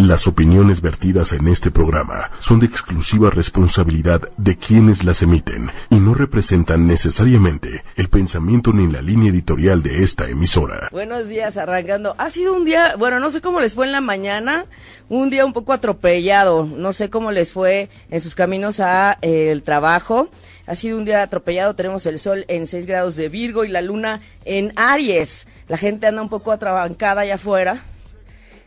Las opiniones vertidas en este programa son de exclusiva responsabilidad de quienes las emiten y no representan necesariamente el pensamiento ni la línea editorial de esta emisora. Buenos días, arrancando. Ha sido un día, bueno, no sé cómo les fue en la mañana, un día un poco atropellado. No sé cómo les fue en sus caminos a eh, el trabajo. Ha sido un día atropellado. Tenemos el sol en 6 grados de Virgo y la luna en Aries. La gente anda un poco atrabancada allá afuera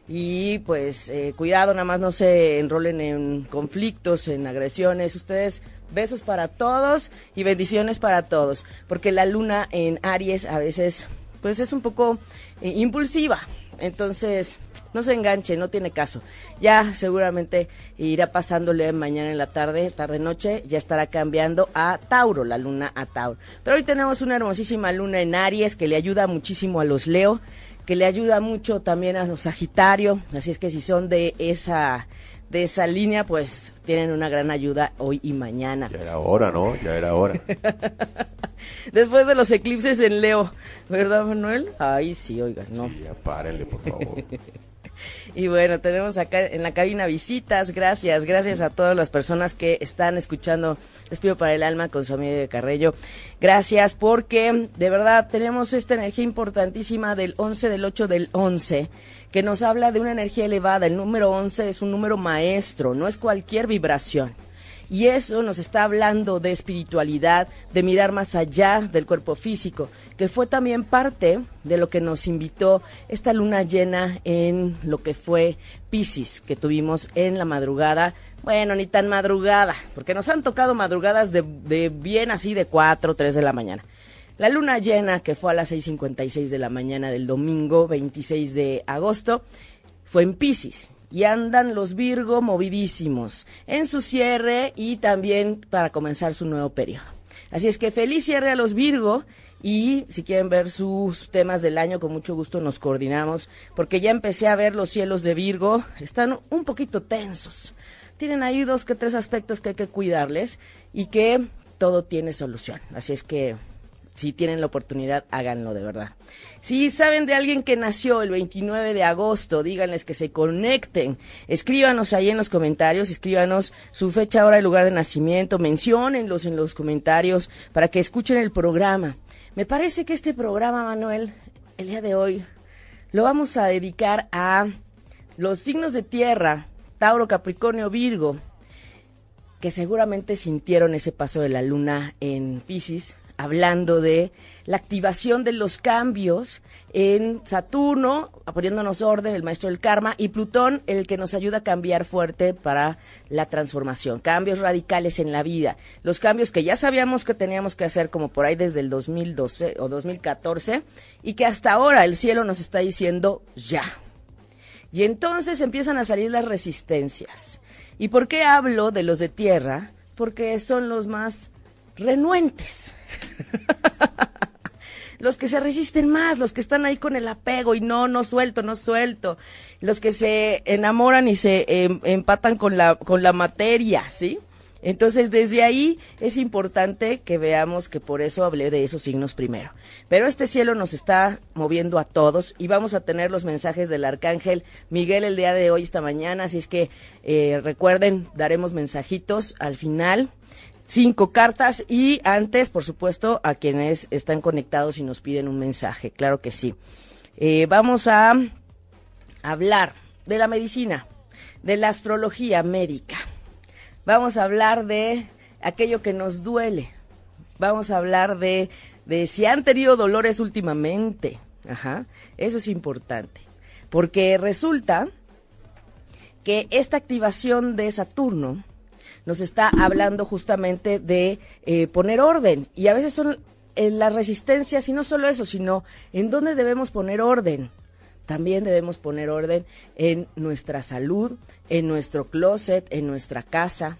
y pues eh, cuidado, nada más no se enrolen en conflictos, en agresiones. Ustedes, besos para todos y bendiciones para todos, porque la luna en Aries a veces pues es un poco eh, impulsiva. Entonces, no se enganche, no tiene caso. Ya seguramente irá pasándole mañana en la tarde, tarde noche, ya estará cambiando a Tauro, la luna a Tauro. Pero hoy tenemos una hermosísima luna en Aries que le ayuda muchísimo a los Leo que le ayuda mucho también a los Sagitario, así es que si son de esa de esa línea, pues tienen una gran ayuda hoy y mañana. Ya era hora, ¿no? Ya era hora. Después de los eclipses en Leo, ¿verdad, Manuel? Ay, sí, oiga, no. Sí, ya párenle, por favor. Y bueno, tenemos acá en la cabina visitas. Gracias, gracias a todas las personas que están escuchando Les pido para el alma con su amigo de Carrello. Gracias porque de verdad tenemos esta energía importantísima del 11 del 8 del 11 que nos habla de una energía elevada. El número 11 es un número maestro, no es cualquier vibración. Y eso nos está hablando de espiritualidad, de mirar más allá del cuerpo físico, que fue también parte de lo que nos invitó esta luna llena en lo que fue Pisces, que tuvimos en la madrugada. Bueno, ni tan madrugada, porque nos han tocado madrugadas de, bien así de 4 o 3 de la mañana. La luna llena, que fue a las 6.56 de la mañana del domingo 26 de agosto, fue en Pisces y andan los Virgo movidísimos en su cierre y también para comenzar su nuevo periodo. Así es que feliz cierre a los Virgo y si quieren ver sus temas del año, con mucho gusto nos coordinamos, porque ya empecé a ver los cielos de Virgo, están un poquito tensos. Tienen ahí dos que tres aspectos que hay que cuidarles y que todo tiene solución. Así es que si tienen la oportunidad, háganlo de verdad. Si saben de alguien que nació el 29 de agosto, díganles que se conecten. Escríbanos ahí en los comentarios, escríbanos su fecha, hora y lugar de nacimiento, menciónenlos en los comentarios para que escuchen el programa. Me parece que este programa, Manuel, el día de hoy, lo vamos a dedicar a los signos de tierra, Tauro, Capricornio, Virgo, que seguramente sintieron ese paso de la luna en Pisces hablando de la activación de los cambios en Saturno, poniéndonos orden, el maestro del karma, y Plutón, el que nos ayuda a cambiar fuerte para la transformación, cambios radicales en la vida, los cambios que ya sabíamos que teníamos que hacer como por ahí desde el 2012 o 2014 y que hasta ahora el cielo nos está diciendo ya. Y entonces empiezan a salir las resistencias. ¿Y por qué hablo de los de tierra? Porque son los más renuentes. los que se resisten más, los que están ahí con el apego y no, no suelto, no suelto, los que se enamoran y se em, empatan con la, con la materia, ¿sí? Entonces, desde ahí es importante que veamos que por eso hablé de esos signos primero. Pero este cielo nos está moviendo a todos y vamos a tener los mensajes del arcángel Miguel el día de hoy, esta mañana. Así es que eh, recuerden, daremos mensajitos al final cinco cartas y antes, por supuesto, a quienes están conectados y nos piden un mensaje, claro que sí. Eh, vamos a hablar de la medicina, de la astrología médica. Vamos a hablar de aquello que nos duele. Vamos a hablar de, de si han tenido dolores últimamente. Ajá, eso es importante. Porque resulta que esta activación de Saturno nos está hablando justamente de eh, poner orden. Y a veces son eh, las resistencias, y no solo eso, sino en dónde debemos poner orden. También debemos poner orden en nuestra salud, en nuestro closet, en nuestra casa,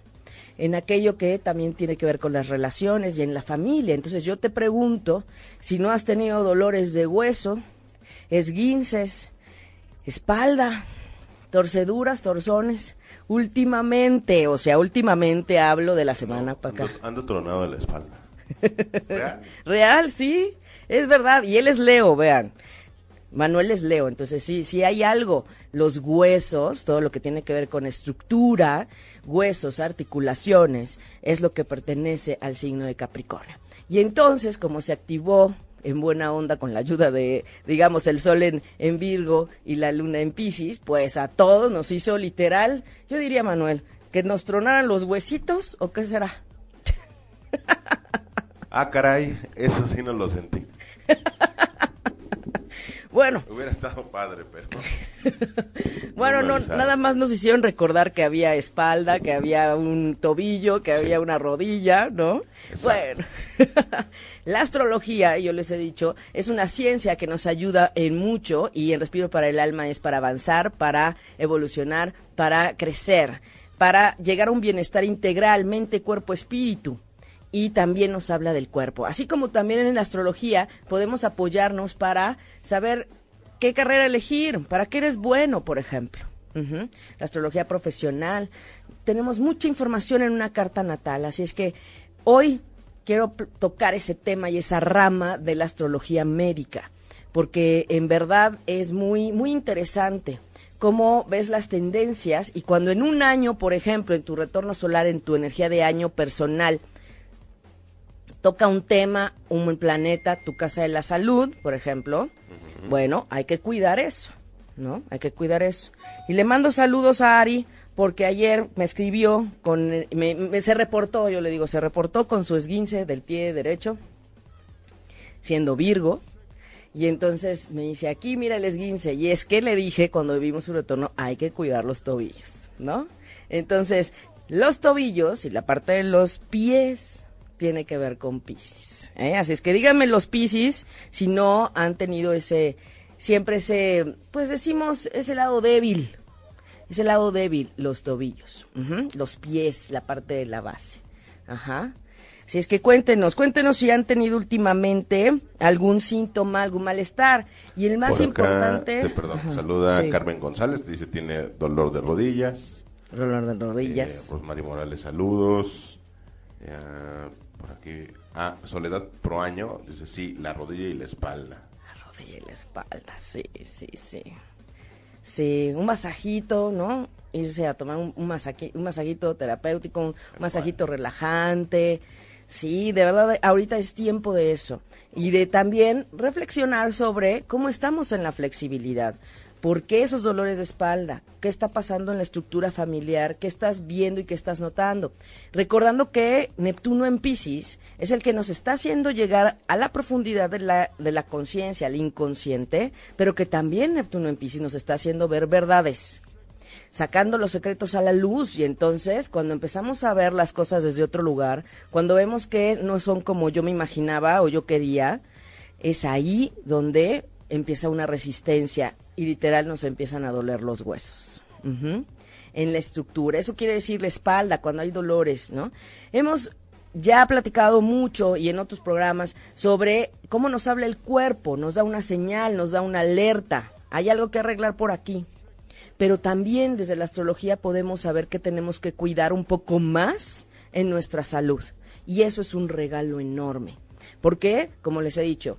en aquello que también tiene que ver con las relaciones y en la familia. Entonces yo te pregunto si no has tenido dolores de hueso, esguinces, espalda, torceduras, torzones, últimamente, o sea, últimamente hablo de la semana para acá. Ando, tronado de la espalda. ¿Real? Real, sí, es verdad. Y él es Leo, vean. Manuel es Leo, entonces sí, si hay algo, los huesos, todo lo que tiene que ver con estructura, huesos, articulaciones, es lo que pertenece al signo de Capricornio. Y entonces, como se activó en buena onda con la ayuda de, digamos, el sol en, en Virgo y la luna en Pisces, pues a todos nos hizo literal, yo diría Manuel, que nos tronaran los huesitos o qué será. Ah, caray, eso sí no lo sentí. Bueno, Hubiera estado padre, pero. bueno, no, nada más nos hicieron recordar que había espalda, que había un tobillo, que había una rodilla, ¿no? Exacto. Bueno, la astrología, yo les he dicho, es una ciencia que nos ayuda en mucho y en Respiro para el Alma es para avanzar, para evolucionar, para crecer, para llegar a un bienestar integral, mente, cuerpo, espíritu y también nos habla del cuerpo. Así como también en la astrología podemos apoyarnos para saber qué carrera elegir, para qué eres bueno, por ejemplo. La astrología profesional. Tenemos mucha información en una carta natal, así es que hoy quiero tocar ese tema y esa rama de la astrología médica, porque en verdad es muy, muy interesante cómo ves las tendencias y cuando en un año, por ejemplo, en tu retorno solar, en tu energía de año personal, toca un tema, un planeta, tu casa de la salud, por ejemplo, bueno, hay que cuidar eso, ¿no? Hay que cuidar eso. Y le mando saludos a Ari, porque ayer me escribió, con, me, me- se reportó, yo le digo, se reportó con su esguince del pie derecho, siendo Virgo, y entonces me dice, aquí mira el esguince, y es que le dije cuando vimos su retorno, hay que cuidar los tobillos, ¿no? Entonces, los tobillos y la parte de los pies tiene que ver con Piscis. ¿eh? Así es que díganme los Piscis si no han tenido ese, siempre ese, pues decimos, ese lado débil. Ese lado débil, los tobillos, los pies, la parte de la base. Ajá. Así es que cuéntenos, cuéntenos si han tenido últimamente algún síntoma, algún malestar. Y el más Por acá, importante. te- perdón, Ajá, saluda sí. a Carmen González, dice tiene dolor de rodillas. Dolor de Eh, rodillas. Rosmary Morales, saludos. Eh, por aquí. Ah, Soledad Proaño, dice sí, la rodilla y la espalda. La rodilla y la espalda, sí, sí, sí. Sí, un masajito, ¿no? Irse a tomar un, un, masaqui- un masajito terapéutico, un masajito relajante. Sí, de verdad, ahorita es tiempo de eso. Y de también reflexionar sobre cómo estamos en la flexibilidad. ¿Por qué esos dolores de espalda? ¿Qué está pasando en la estructura familiar? ¿Qué estás viendo y qué estás notando? Recordando que Neptuno en Pisces es el que nos está haciendo llegar a la profundidad de la, de la conciencia, al inconsciente, pero que también Neptuno en Pisces nos está haciendo ver verdades sacando los secretos a la luz y entonces cuando empezamos a ver las cosas desde otro lugar, cuando vemos que no son como yo me imaginaba o yo quería, es ahí donde empieza una resistencia y literal nos empiezan a doler los huesos. En la estructura, eso quiere decir la espalda, cuando hay dolores, ¿no? Hemos ya platicado mucho y en otros programas sobre cómo nos habla el cuerpo, nos da una señal, nos da una alerta, hay algo que arreglar por aquí pero también desde la astrología podemos saber que tenemos que cuidar un poco más en nuestra salud. Y eso es un regalo enorme. Porque, como les he dicho,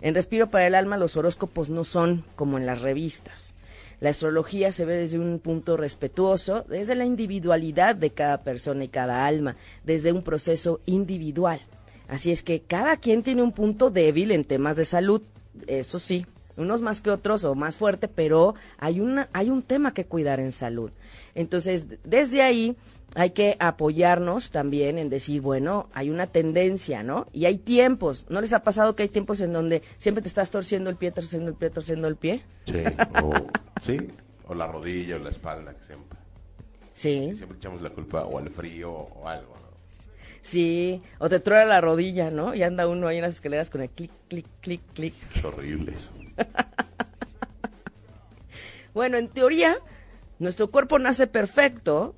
en Respiro para el Alma los horóscopos no son como en las revistas. La astrología se ve desde un punto respetuoso, desde la individualidad de cada persona y cada alma, desde un proceso individual. Así es que cada quien tiene un punto débil en temas de salud, eso sí, unos más que otros o más fuerte, pero hay una hay un tema que cuidar en salud. Entonces, desde ahí hay que apoyarnos también en decir, bueno, hay una tendencia, ¿no? Y hay tiempos. ¿No les ha pasado que hay tiempos en donde siempre te estás torciendo el pie, torciendo el pie, torciendo el pie? Sí, o, sí, o la rodilla o la espalda, que siempre. Sí. que siempre echamos la culpa o al frío o algo, ¿no? Sí, o te truena la rodilla, ¿no? Y anda uno ahí en las escaleras con el clic, clic, clic, clic. Es horrible eso. Bueno, en teoría, nuestro cuerpo nace perfecto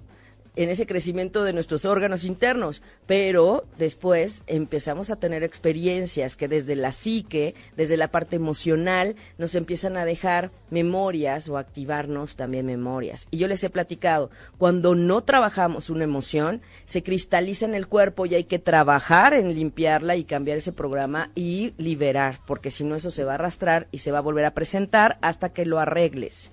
en ese crecimiento de nuestros órganos internos, pero después empezamos a tener experiencias que desde la psique, desde la parte emocional, nos empiezan a dejar memorias o activarnos también memorias. Y yo les he platicado, cuando no trabajamos una emoción, se cristaliza en el cuerpo y hay que trabajar en limpiarla y cambiar ese programa y liberar, porque si no eso se va a arrastrar y se va a volver a presentar hasta que lo arregles.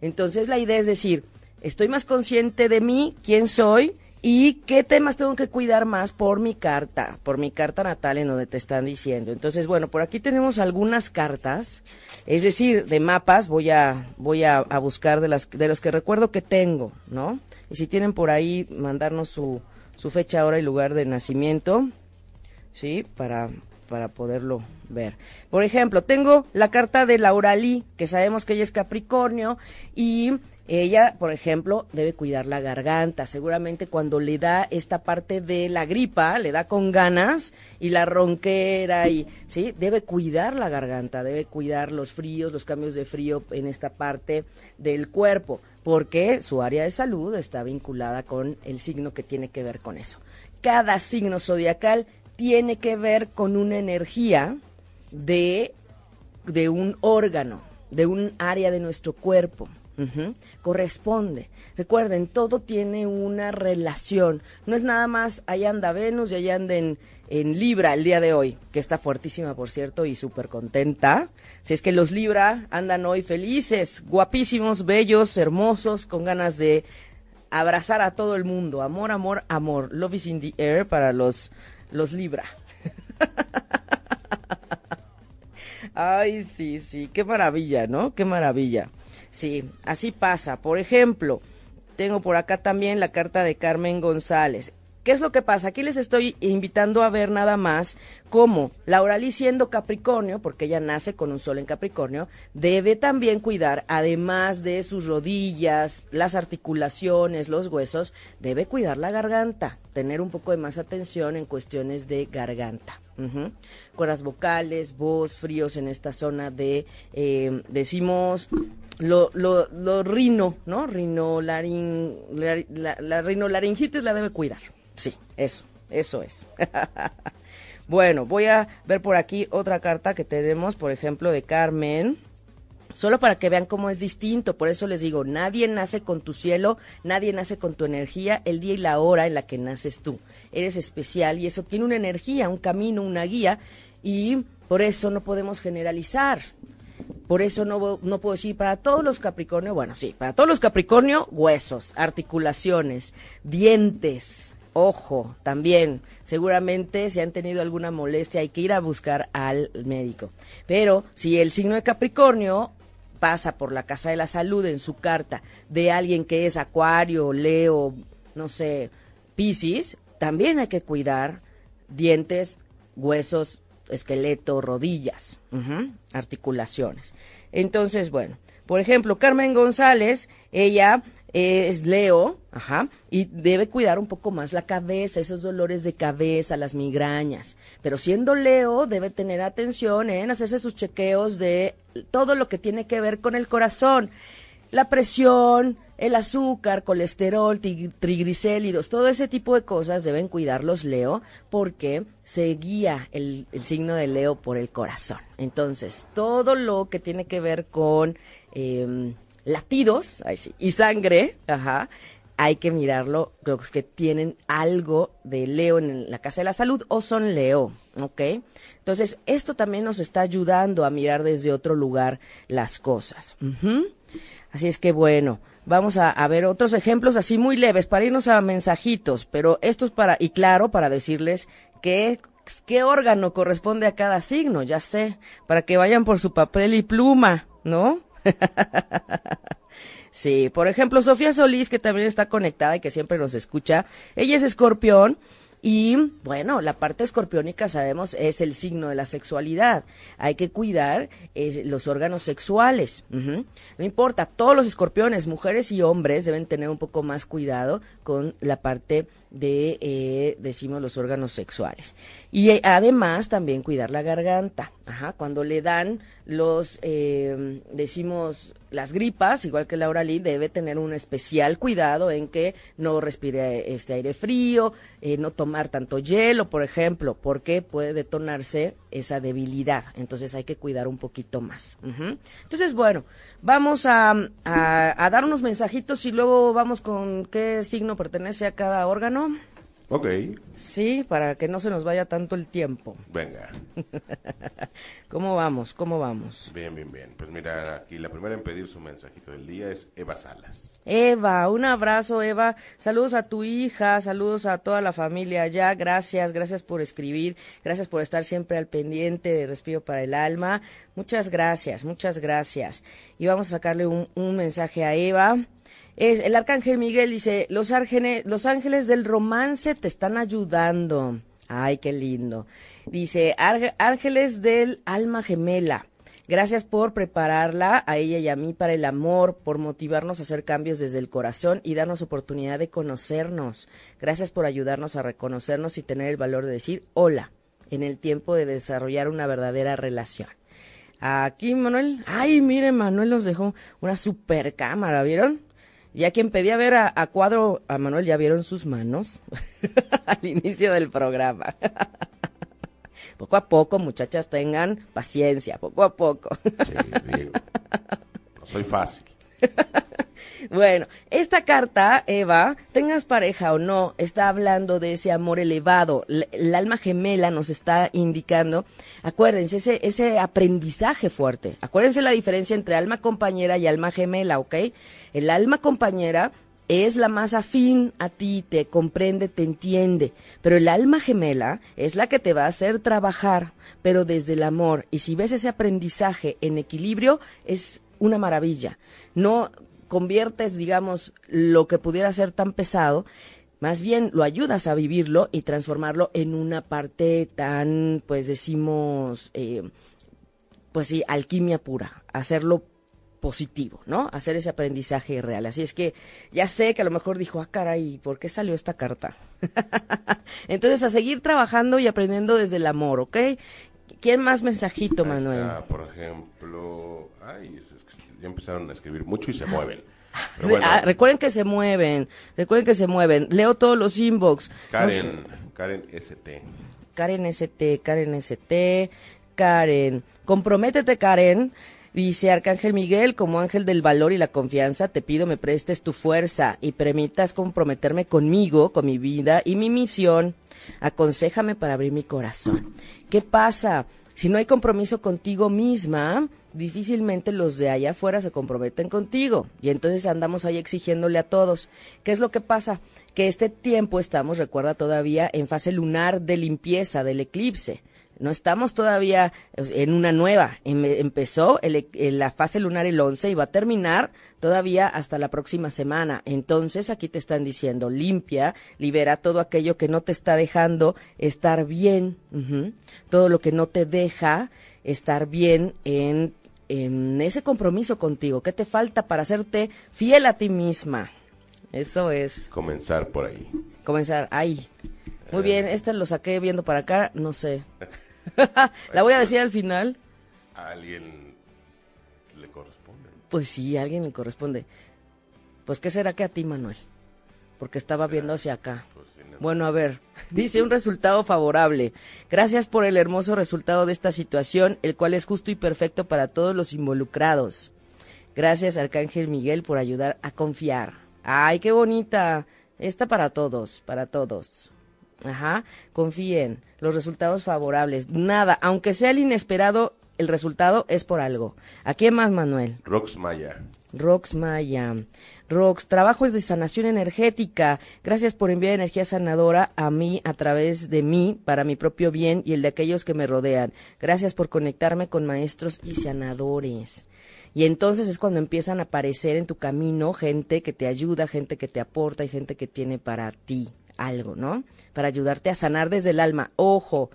Entonces la idea es decir, estoy más consciente de mí, quién soy y qué temas tengo que cuidar más por mi carta, por mi carta natal en donde te están diciendo. Entonces, bueno, por aquí tenemos algunas cartas, es decir, de mapas, voy a voy a, buscar de las de los que recuerdo que tengo, ¿no? Y si tienen por ahí mandarnos su su fecha, hora y lugar de nacimiento, ¿sí? Para para poderlo ver. Por ejemplo, tengo la carta de Laura Lee, que sabemos que ella es Capricornio y ella, por ejemplo, debe cuidar la garganta. Seguramente cuando le da esta parte de la gripa, le da con ganas y la ronquera y sí, debe cuidar la garganta, debe cuidar los fríos, los cambios de frío en esta parte del cuerpo, porque su área de salud está vinculada con el signo que tiene que ver con eso. Cada signo zodiacal tiene que ver con una energía de, de un órgano, de un área de nuestro cuerpo. Corresponde. Recuerden, todo tiene una relación. No es nada más, ahí anda Venus y allá anda en, Libra el día de hoy, que está fuertísima, por cierto, y súper contenta. Si es que los Libra andan hoy felices, guapísimos, bellos, hermosos, con ganas de abrazar a todo el mundo. Amor, amor, amor. Love is in the air para los, los Libra. Ay, sí, sí, qué maravilla, ¿no? Qué maravilla. Sí, así pasa. Por ejemplo, tengo por acá también la carta de Carmen González. ¿Qué es lo que pasa? Aquí les estoy invitando a ver nada más cómo Laura Lee siendo Capricornio, porque ella nace con un sol en Capricornio, debe también cuidar, además de sus rodillas, las articulaciones, los huesos, debe cuidar la garganta, tener un poco de más atención en cuestiones de garganta. Cuerdas vocales, voz, fríos en esta zona de, eh, decimos, lo, lo, lo rino, ¿no? Rino, la, la rinolaringitis la debe cuidar. Sí, eso, eso es. bueno, voy a ver por aquí otra carta que tenemos, por ejemplo, de Carmen. Solo para que vean cómo es distinto, por eso les digo, nadie nace con tu cielo, nadie nace con tu energía, el día y la hora en la que naces tú. Eres especial y eso tiene una energía, un camino, una guía y por eso no podemos generalizar. Por eso no, no puedo decir para todos los Capricornio, bueno, sí, para todos los Capricornio, huesos, articulaciones, dientes, ojo, también. Seguramente si han tenido alguna molestia hay que ir a buscar al médico. Pero si el signo de Capricornio pasa por la casa de la salud en su carta de alguien que es Acuario, Leo, no sé, Piscis, también hay que cuidar dientes, huesos, esqueleto, rodillas, articulaciones. Entonces, bueno, por ejemplo, Carmen González, ella es Leo, ajá, y debe cuidar un poco más la cabeza, esos dolores de cabeza, las migrañas. Pero siendo Leo, debe tener atención en hacerse sus chequeos de todo lo que tiene que ver con el corazón, la presión, el azúcar, colesterol, triglicéridos, todo ese tipo de cosas deben cuidarlos Leo porque se guía el, signo de Leo por el corazón. Entonces, todo lo que tiene que ver con em, latidos y sangre, ajá, hay que mirarlo, los que tienen algo de Leo en la Casa de la Salud o son Leo, ¿ok? Entonces, esto también nos está ayudando a mirar desde otro lugar las cosas. Así es que bueno, vamos a, ver otros ejemplos así muy leves para irnos a mensajitos, pero esto es para, y claro, para decirles que qué órgano corresponde a cada signo, ya sé, para que vayan por su papel y pluma, ¿no? sí, por ejemplo, Sofía Solís, que también está conectada y que siempre nos escucha, ella es escorpión y bueno, la parte escorpiónica sabemos es el signo de la sexualidad. Hay que cuidar los órganos sexuales. No importa, todos los escorpiones, mujeres y hombres, deben tener un poco más cuidado con la parte de, eh, decimos, los órganos sexuales. Y eh, además también cuidar la garganta. Ajá, cuando le dan los, eh, decimos, las gripas, igual que Laura Lee, debe tener un especial cuidado en que no respire este aire frío, eh, no tomar tanto hielo, por ejemplo, porque puede detonarse esa debilidad. Entonces hay que cuidar un poquito más. Entonces, bueno, vamos a, a, a dar unos mensajitos y luego vamos con qué signo pertenece a cada órgano. Ok, Sí, para que no se nos vaya tanto el tiempo. venga. ¿Cómo vamos? ¿Cómo vamos? Bien, bien, bien. Pues mira, aquí la primera en pedir su mensajito del día es Eva Salas. Eva, un abrazo, Eva. Saludos a tu hija, saludos a toda la familia allá. Gracias, gracias por escribir, gracias por estar siempre al pendiente de Respiro para el Alma. Muchas gracias, muchas gracias. Y vamos a sacarle un, un mensaje a Eva. Es, el arcángel Miguel dice, los, los ángeles del romance te están ayudando. Ay, qué lindo. Dice, "Ar- ángeles del alma gemela. Gracias por prepararla a ella y a mí para el amor, por motivarnos a hacer cambios desde el corazón y darnos oportunidad de conocernos. Gracias por ayudarnos a reconocernos y tener el valor de decir hola en el tiempo de desarrollar una verdadera relación. Aquí, Manuel. Ay, mire, Manuel nos dejó una super cámara, ¿vieron? Ya quien pedía ver a, a cuadro a Manuel, ya vieron sus manos al inicio del programa. poco a poco, muchachas, tengan paciencia, poco a poco. Sí, digo. No soy fácil. Bueno, esta carta, Eva, tengas pareja o no, está hablando de ese amor elevado. El alma gemela nos está indicando, acuérdense, ese, ese aprendizaje fuerte. Acuérdense la diferencia entre alma compañera y alma gemela, ¿ok? El alma compañera es la más afín a ti, te comprende, te entiende, pero el alma gemela es la que te va a hacer trabajar, pero desde el amor. Y si ves ese aprendizaje en equilibrio, es una maravilla. No conviertes, digamos, lo que pudiera ser tan pesado, más bien lo ayudas a vivirlo y transformarlo en una parte tan, pues decimos, eh, pues sí, alquimia pura, hacerlo positivo, ¿no? Hacer ese aprendizaje real. Así es que ya sé que a lo mejor dijo, ah, caray, ¿por qué salió esta carta? Entonces, a seguir trabajando y aprendiendo desde el amor, ¿ok? ¿Quién más mensajito, Manuel? está, por ejemplo, ay, es- es que ya empezaron a escribir mucho y se mueven. Pero Sí, bueno, ah, recuerden que se mueven, recuerden que se mueven. Leo todos los inbox. Karen, Karen ST. Karen ST, Karen ST, Karen. Comprométete, Karen. Dice Arcángel Miguel, como ángel del valor y la confianza, te pido me prestes tu fuerza y permitas comprometerme conmigo, con mi vida y mi misión. Aconséjame para abrir mi corazón. ¿Qué pasa? Si no hay compromiso contigo misma, difícilmente los de allá afuera se comprometen contigo. Y entonces andamos ahí exigiéndole a todos. ¿Qué es lo que pasa? Que este tiempo estamos, recuerda, todavía en fase lunar de limpieza, del eclipse. No estamos todavía en una nueva. Em- Empezó e- la fase lunar el 11 y va a terminar todavía hasta la próxima semana. Entonces aquí te están diciendo, limpia, libera todo aquello que no te está dejando estar bien, todo lo que no te deja estar bien en, en ese compromiso contigo. ¿Qué te falta para hacerte fiel a ti misma? Eso es Comenzar por ahí. comenzar. Ay, muy bien, este lo saqué viendo para acá, no sé. La voy a decir al final. A alguien le corresponde. Pues sí, a alguien le corresponde. Pues qué será que a ti, Manuel, porque estaba viendo hacia acá. Pues. Bueno, a ver, dice un resultado favorable. Gracias por el hermoso resultado de esta situación, el cual es justo y perfecto para todos los involucrados. Gracias, Arcángel Miguel, por ayudar a confiar. Ay, qué bonita. Esta para todos, para todos. Ajá, confíen, los resultados favorables. Nada, aunque sea el inesperado, el resultado es por algo. ¿A quién más, Manuel? Rox Maya. Rox Maya. Rox, trabajo de sanación energética. Gracias por enviar energía sanadora a mí a través de mí para mi propio bien y el de aquellos que me rodean. Gracias por conectarme con maestros y sanadores. Y entonces es cuando empiezan a aparecer en tu camino gente que te ayuda, gente que te aporta y gente que tiene para ti algo, ¿no? Para ayudarte a sanar desde el alma. Ojo,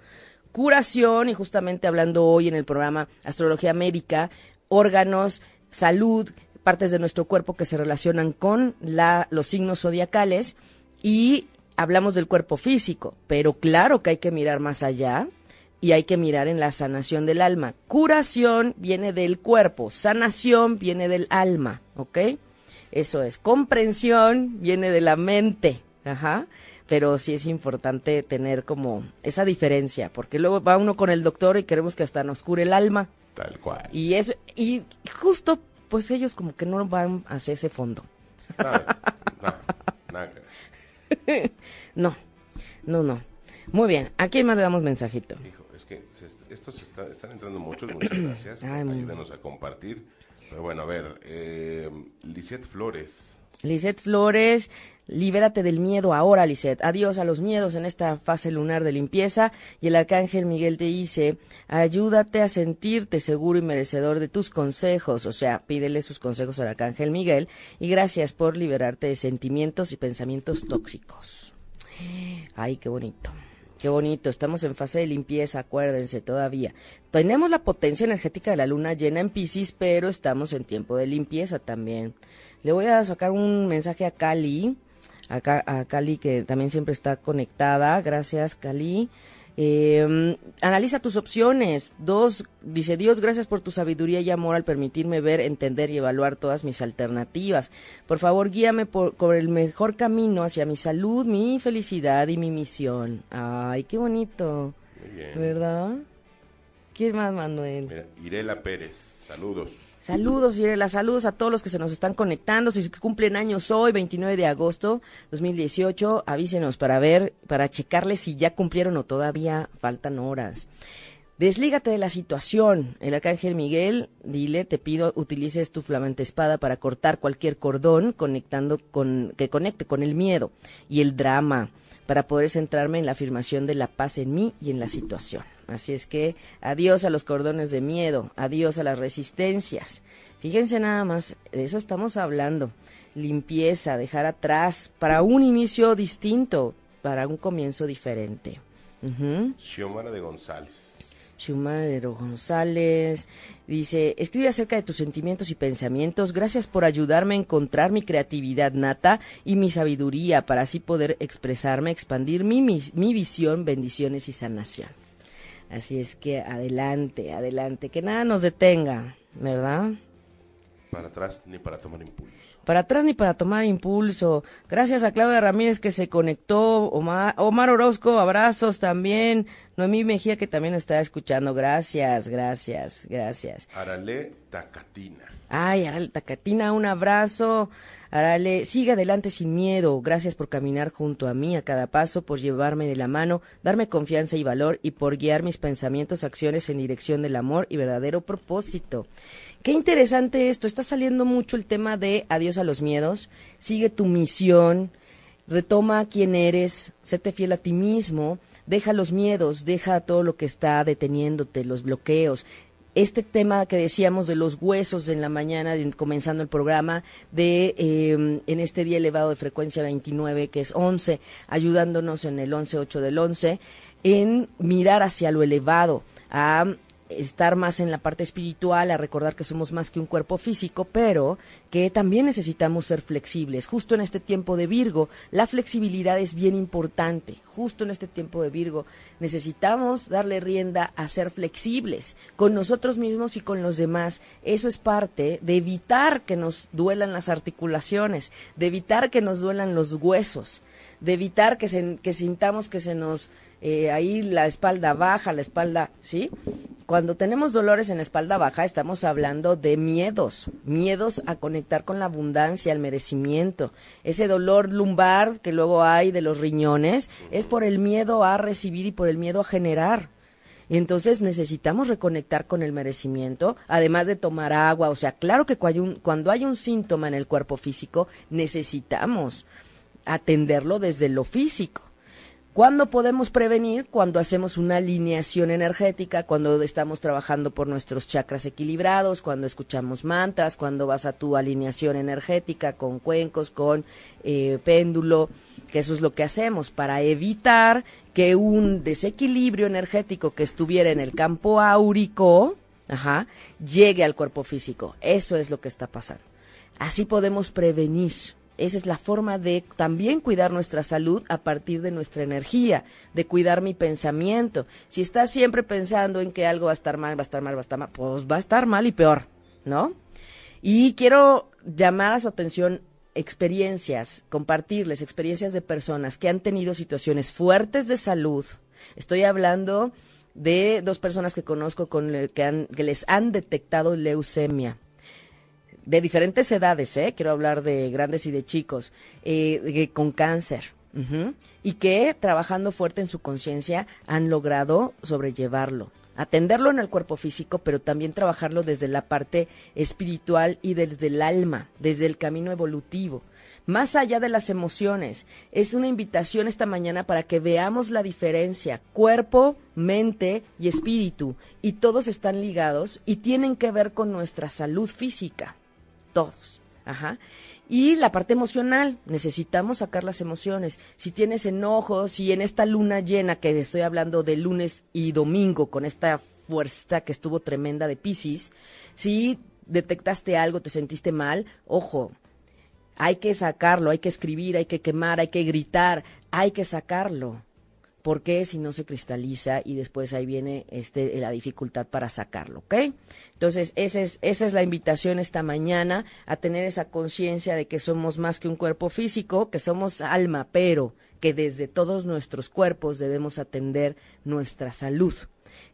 curación y justamente hablando hoy en el programa Astrología Médica, órganos, salud, partes de nuestro cuerpo que se relacionan con la, los signos zodiacales y hablamos del cuerpo físico, pero claro que hay que mirar más allá y hay que mirar en la sanación del alma. Curación viene del cuerpo, sanación viene del alma, ¿ok? Eso es. Comprensión viene de la mente, ajá. Pero sí es importante tener como esa diferencia, porque luego va uno con el doctor y queremos que hasta nos cure el alma. Tal cual. Y eso, y justo, pues ellos como que no van hacia ese fondo. Ver. No, no, no. Muy bien, ¿a quién más le damos mensajito? Hijo, es que se estos está- están entrando muchos, muchas gracias. Ay, Ayúdenos a compartir. Pero bueno, a ver, eh, Lisette Flores. Lisette Flores, libérate del miedo ahora, Lisette. Adiós a los miedos en esta fase lunar de limpieza. Y el arcángel Miguel te dice, ayúdate a sentirte seguro y merecedor de tus consejos. O sea, pídele sus consejos al arcángel Miguel. Y gracias por liberarte de sentimientos y pensamientos tóxicos. Ay, qué bonito. Qué bonito, estamos en fase de limpieza, acuérdense todavía. Tenemos la potencia energética de la luna llena en Pisces, pero estamos en tiempo de limpieza también. Le voy a sacar un mensaje a Cali, a, a Cali que también siempre está conectada. Gracias, Cali. Eh, analiza tus opciones. Dos, dice Dios, gracias por tu sabiduría y amor al permitirme ver, entender y evaluar todas mis alternativas. Por favor, guíame por, por el mejor camino hacia mi salud, mi felicidad y mi misión. Ay, qué bonito. Muy bien. ¿Verdad? ¿Quién más, Manuel? Mira, Irela Pérez, saludos. Saludos, Irela, saludos a todos los que se nos están conectando. Si cumplen años hoy, 29 de agosto 2018, avísenos para ver, para checarles si ya cumplieron o todavía faltan horas. Deslígate de la situación. El arcángel Miguel, dile, te pido, utilices tu flamante espada para cortar cualquier cordón conectando con, que conecte con el miedo y el drama, para poder centrarme en la afirmación de la paz en mí y en la situación. Así es que adiós a los cordones de miedo, adiós a las resistencias. Fíjense nada más, de eso estamos hablando. Limpieza, dejar atrás, para un inicio distinto, para un comienzo diferente. Ujú. Xiomara de González. Shumadero González dice, escribe acerca de tus sentimientos y pensamientos. Gracias por ayudarme a encontrar mi creatividad nata y mi sabiduría para así poder expresarme, expandir mi, mi, mi visión, bendiciones y sanación. Así es que adelante, adelante, que nada nos detenga, ¿verdad? Para atrás ni para tomar impulso. Para atrás ni para tomar impulso. Gracias a Claudia Ramírez que se conectó. Omar, Omar Orozco, abrazos también. Noemí Mejía que también nos está escuchando. Gracias, gracias, gracias. Arale Tacatina. Ay, Arale Tacatina, un abrazo. Arale, sigue adelante sin miedo. Gracias por caminar junto a mí a cada paso, por llevarme de la mano, darme confianza y valor y por guiar mis pensamientos, acciones en dirección del amor y verdadero propósito. Qué interesante esto. Está saliendo mucho el tema de adiós a los miedos. Sigue tu misión. Retoma quién eres. Séte fiel a ti mismo. Deja los miedos. Deja todo lo que está deteniéndote, los bloqueos este tema que decíamos de los huesos en la mañana, de- comenzando el programa, de eh, en este día elevado de frecuencia 29, que es 11, ayudándonos en el 11-8 del 11, en mirar hacia lo elevado, a estar más en la parte espiritual, a recordar que somos más que un cuerpo físico, pero que también necesitamos ser flexibles. Justo en este tiempo de Virgo, la flexibilidad es bien importante. Justo en este tiempo de Virgo, necesitamos darle rienda a ser flexibles con nosotros mismos y con los demás. Eso es parte de evitar que nos duelan las articulaciones, de evitar que nos duelan los huesos, de evitar que, se- que sintamos que se nos eh, ahí la espalda baja, la espalda, ¿sí? Cuando tenemos dolores en la espalda baja, estamos hablando de miedos, miedos a conectar con la abundancia, el merecimiento. Ese dolor lumbar que luego hay de los riñones es por el miedo a recibir y por el miedo a generar. Entonces necesitamos reconectar con el merecimiento, además de tomar agua. O sea, claro que cuando hay un síntoma en el cuerpo físico, necesitamos atenderlo desde lo físico. ¿Cuándo podemos prevenir? Cuando hacemos una alineación energética, cuando estamos trabajando por nuestros chakras equilibrados, cuando escuchamos mantras, cuando vas a tu alineación energética con cuencos, con eh, péndulo, que eso es lo que hacemos para evitar que un desequilibrio energético que estuviera en el campo áurico, ajá, llegue al cuerpo físico. Eso es lo que está pasando. Así podemos prevenir Esa es la forma de también cuidar nuestra salud a partir de nuestra energía, de cuidar mi pensamiento. Si estás siempre pensando en que algo va a estar mal, va a estar mal, va a estar mal, pues va a estar mal y peor, ¿no? Y quiero llamar a su atención experiencias, compartirles experiencias de personas que han tenido situaciones fuertes de salud. Estoy hablando de dos personas que conozco con que, que les han detectado leucemia de diferentes edades, ¿eh? quiero hablar de grandes y de chicos, eh, con cáncer. y que trabajando fuerte en su conciencia han logrado sobrellevarlo, atenderlo en el cuerpo físico, pero también trabajarlo desde la parte espiritual y desde el alma, desde el camino evolutivo. Más allá de las emociones, es una invitación esta mañana para que veamos la diferencia, cuerpo, mente y espíritu, y todos están ligados y tienen que ver con nuestra salud física todos. Ajá. Y la parte emocional, necesitamos sacar las emociones. Si tienes enojos, si en esta luna llena, que estoy hablando de lunes y domingo, con esta fuerza que estuvo tremenda de Pisces, si detectaste algo, te sentiste mal, ojo, hay que sacarlo, hay que escribir, hay que quemar, hay que gritar, hay que sacarlo. ¿Por qué si no se cristaliza y después ahí viene este, la dificultad para sacarlo? ¿Ok? Entonces, esa es, esa es la invitación esta mañana a tener esa conciencia de que somos más que un cuerpo físico, que somos alma, pero que desde todos nuestros cuerpos debemos atender nuestra salud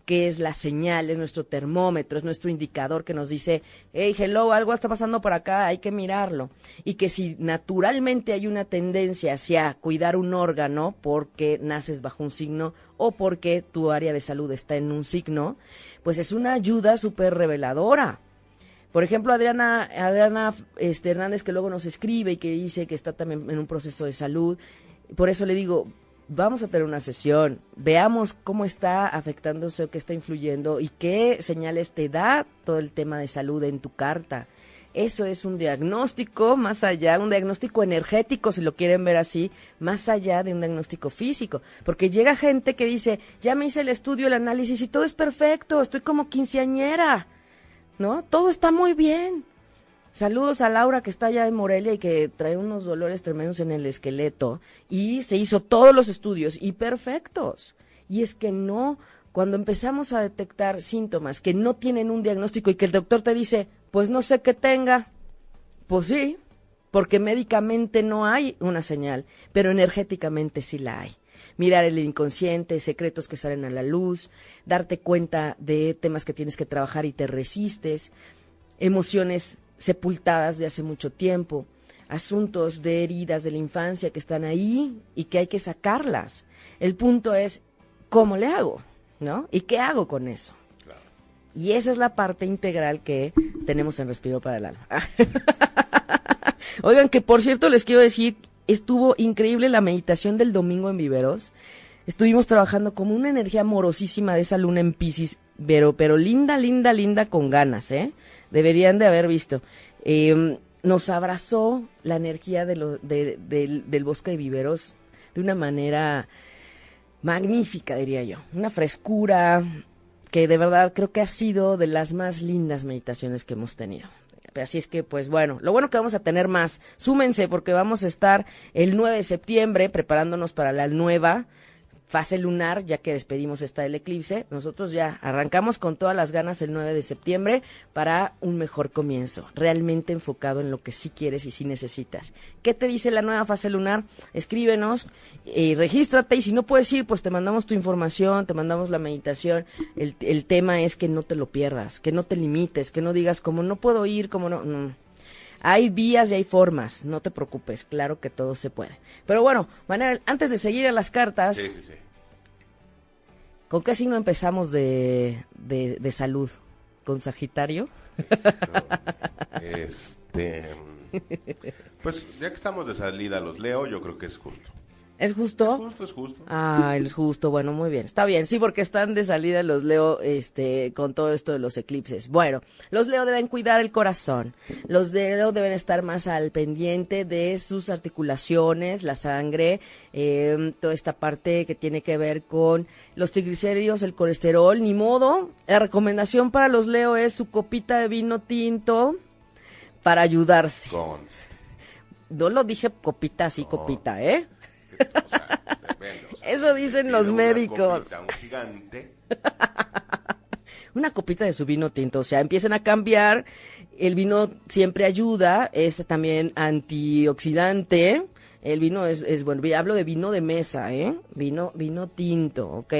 que es la señal, es nuestro termómetro, es nuestro indicador que nos dice, hey, hello, algo está pasando por acá, hay que mirarlo. Y que si naturalmente hay una tendencia hacia cuidar un órgano porque naces bajo un signo o porque tu área de salud está en un signo, pues es una ayuda súper reveladora. Por ejemplo, Adriana, Adriana este, Hernández, que luego nos escribe y que dice que está también en un proceso de salud. Por eso le digo, vamos a tener una sesión, veamos cómo está afectándose o qué está influyendo y qué señales te da todo el tema de salud en tu carta. Eso es un diagnóstico más allá, un diagnóstico energético, si lo quieren ver así, más allá de un diagnóstico físico. Porque llega gente que dice, ya me hice el estudio, el análisis y todo es perfecto, estoy como quinceañera, ¿no? Todo está muy bien. Saludos a Laura que está allá en Morelia y que trae unos dolores tremendos en el esqueleto y se hizo todos los estudios y perfectos. Y es que no, cuando empezamos a detectar síntomas que no tienen un diagnóstico y que el doctor te dice, pues no sé qué tenga, pues sí, porque médicamente no hay una señal, pero energéticamente sí la hay. Mirar el inconsciente, secretos que salen a la luz, darte cuenta de temas que tienes que trabajar y te resistes, emociones sepultadas de hace mucho tiempo, asuntos de heridas de la infancia que están ahí y que hay que sacarlas. El punto es, ¿cómo le hago? ¿No? ¿Y qué hago con eso? Y esa es la parte integral que tenemos en Respiro para el Alma. Oigan, que por cierto les quiero decir, estuvo increíble la meditación del domingo en Viveros. Estuvimos trabajando como una energía amorosísima de esa luna en Pisces, pero, pero linda, linda, linda con ganas, ¿eh? Deberían de haber visto. Em, nos abrazó la energía de lo, del bosque de viveros de una manera magnífica, diría yo. Una frescura que de verdad creo que ha sido de las más lindas meditaciones que hemos tenido. Así es que, pues bueno, lo bueno que vamos a tener más. Súmense porque vamos a estar el 9 de septiembre preparándonos para la nueva fase lunar, ya que despedimos esta del eclipse, nosotros ya arrancamos con todas las ganas el 9 de septiembre para un mejor comienzo, realmente enfocado en lo que sí quieres y sí necesitas. ¿Qué te dice la nueva fase lunar? Escríbenos, y regístrate y si no puedes ir, pues te mandamos tu información, te mandamos la meditación. El, el tema es que no te lo pierdas, que no te limites, que no digas como no puedo ir, como no, no. Hay vías y hay formas, no te preocupes, claro que todo se puede. Pero bueno, Manuel, antes de seguir a las cartas, sí, sí, sí. ¿con qué signo empezamos de, de, salud? ¿Con Sagitario? este, pues ya que estamos de salida los leo, yo creo que es justo. ¿Es justo? Es justo, es justo. Ah, es justo. Bueno, muy bien. Está bien. Sí, porque están de salida los Leo este, con todo esto de los eclipses. Bueno, los Leo deben cuidar el corazón. Los Leo deben estar más al pendiente de sus articulaciones, la sangre, eh, toda esta parte que tiene que ver con los triglicéridos, el colesterol. Ni modo. La recomendación para los Leo es su copita de vino tinto para ayudarse. no lo dije copita así, copita, ¿eh? Eso dicen los médicos. un gigante. una copita de su vino tinto, o sea, empiecen a cambiar. El vino siempre ayuda, es también antioxidante. El vino es, es bueno, hablo de vino de mesa, ¿eh? Vino, vino tinto, ¿ok?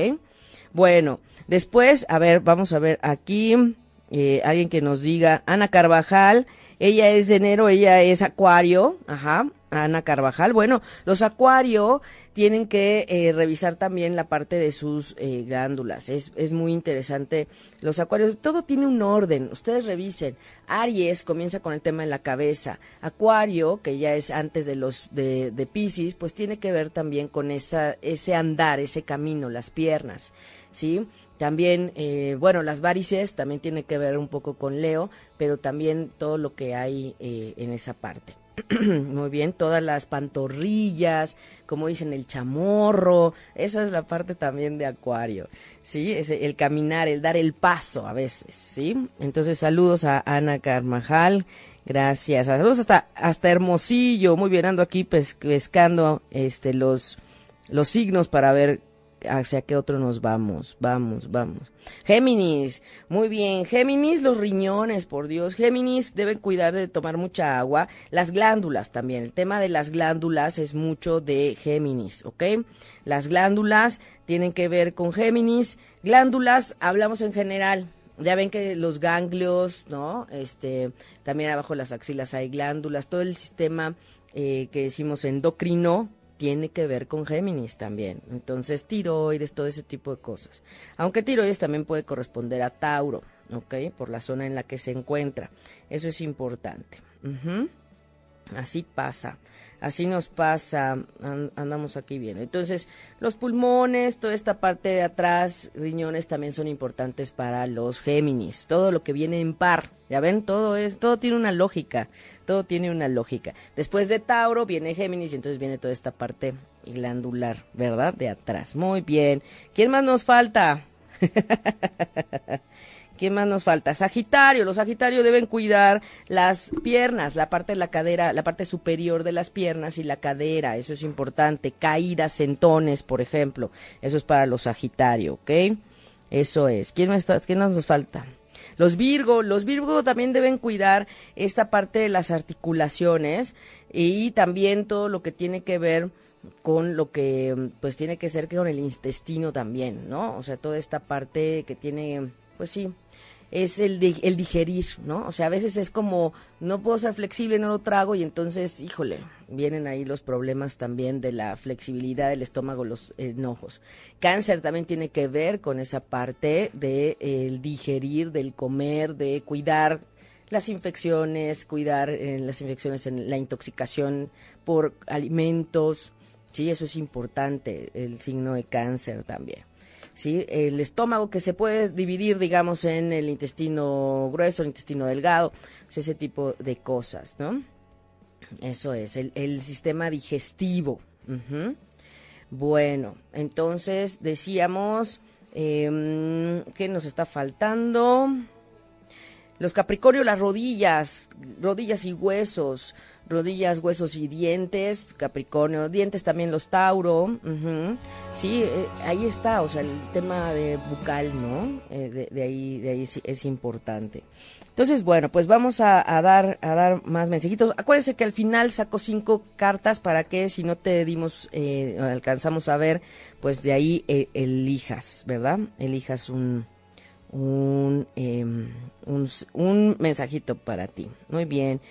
Bueno, después, a ver, vamos a ver aquí, eh, alguien que nos diga, Ana Carvajal, ella es de enero, ella es acuario, ajá, Ana Carvajal. Bueno, los acuario tienen que eh, revisar también la parte de sus eh, glándulas. Es, es muy interesante. Los acuarios, todo tiene un orden. Ustedes revisen. Aries comienza con el tema de la cabeza. Acuario, que ya es antes de los de, de Pisces, pues tiene que ver también con esa, ese andar, ese camino, las piernas. ¿Sí? También, eh, bueno, las varices también tiene que ver un poco con Leo, pero también todo lo que hay eh, en esa parte. Muy bien, todas las pantorrillas, como dicen, el chamorro, esa es la parte también de Acuario, ¿sí? Es el caminar, el dar el paso a veces, ¿sí? Entonces, saludos a Ana Carmajal, gracias. Saludos hasta, hasta Hermosillo, muy bien, ando aquí pescando este, los, los signos para ver hacia qué otro nos vamos, vamos, vamos. Géminis, muy bien, Géminis, los riñones, por Dios, Géminis deben cuidar de tomar mucha agua, las glándulas también, el tema de las glándulas es mucho de Géminis, ¿ok? Las glándulas tienen que ver con Géminis, glándulas, hablamos en general, ya ven que los ganglios, ¿no? Este, también abajo de las axilas hay glándulas, todo el sistema eh, que decimos endocrino, tiene que ver con Géminis también. Entonces, tiroides, todo ese tipo de cosas. Aunque tiroides también puede corresponder a Tauro, ¿ok? Por la zona en la que se encuentra. Eso es importante. Así pasa, así nos pasa, andamos aquí bien. Entonces, los pulmones, toda esta parte de atrás, riñones también son importantes para los Géminis. Todo lo que viene en par, ya ven, todo es, todo tiene una lógica, todo tiene una lógica. Después de Tauro viene Géminis y entonces viene toda esta parte glandular, ¿verdad? De atrás. Muy bien. ¿Quién más nos falta? ¿Qué más nos falta? Sagitario. Los Sagitarios deben cuidar las piernas, la parte de la cadera, la parte superior de las piernas y la cadera. Eso es importante. Caídas, sentones, por ejemplo. Eso es para los Sagitario, ¿ok? Eso es. ¿Quién, está, quién más nos falta? Los Virgo, los Virgo también deben cuidar esta parte de las articulaciones y también todo lo que tiene que ver con lo que pues tiene que ser con el intestino también, ¿no? O sea, toda esta parte que tiene, pues sí, es el, el digerir, ¿no? O sea, a veces es como, no puedo ser flexible, no lo trago y entonces, híjole, vienen ahí los problemas también de la flexibilidad del estómago, los enojos. Cáncer también tiene que ver con esa parte de el digerir, del comer, de cuidar las infecciones, cuidar eh, las infecciones en la intoxicación por alimentos, sí, eso es importante, el signo de cáncer también. ¿Sí? El estómago que se puede dividir, digamos, en el intestino grueso, el intestino delgado, ese tipo de cosas, ¿no? Eso es, el, sistema digestivo. Bueno, entonces decíamos eh, nos está faltando. Los Capricornio, las rodillas, rodillas y huesos, rodillas, huesos y dientes, Capricornio, dientes también los Tauro, sí, eh, ahí está, o sea, el tema de bucal, ¿no? Eh, de, ahí, de ahí es importante. Entonces, bueno, pues vamos a, dar, a dar más mensajitos. Acuérdense que al final saco cinco cartas para que si no te dimos, eh, alcanzamos a ver, pues de ahí elijas, ¿verdad? Elijas un, un, em, un, un mensajito para ti. Muy bien.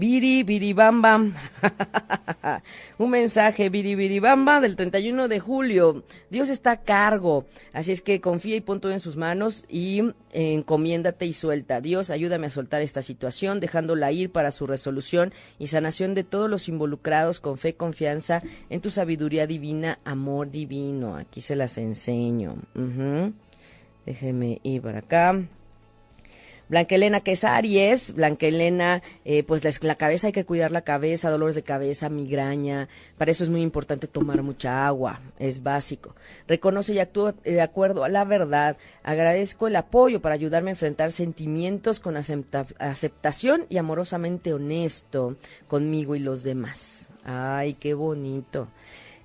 Biri, biri, bam, bam. Un mensaje, biri, biri, bam, bam, del 31 de julio. Dios está a cargo. Así es que confía y pon todo en sus manos y encomiéndate y suelta. Dios, ayúdame a soltar esta situación, dejándola ir para su resolución y sanación de todos los involucrados con fe, confianza en tu sabiduría divina, amor divino. Aquí se las enseño. Déjeme ir para acá. Blanca Elena, es Aries, Blanca Elena, eh, pues la, cabeza hay que cuidar la cabeza, dolores de cabeza, migraña, para eso es muy importante tomar mucha agua, es básico. Reconoce y actúa de acuerdo a la verdad, agradezco el apoyo para ayudarme a enfrentar sentimientos con acepta aceptación y amorosamente honesto conmigo y los demás. Ay, qué bonito.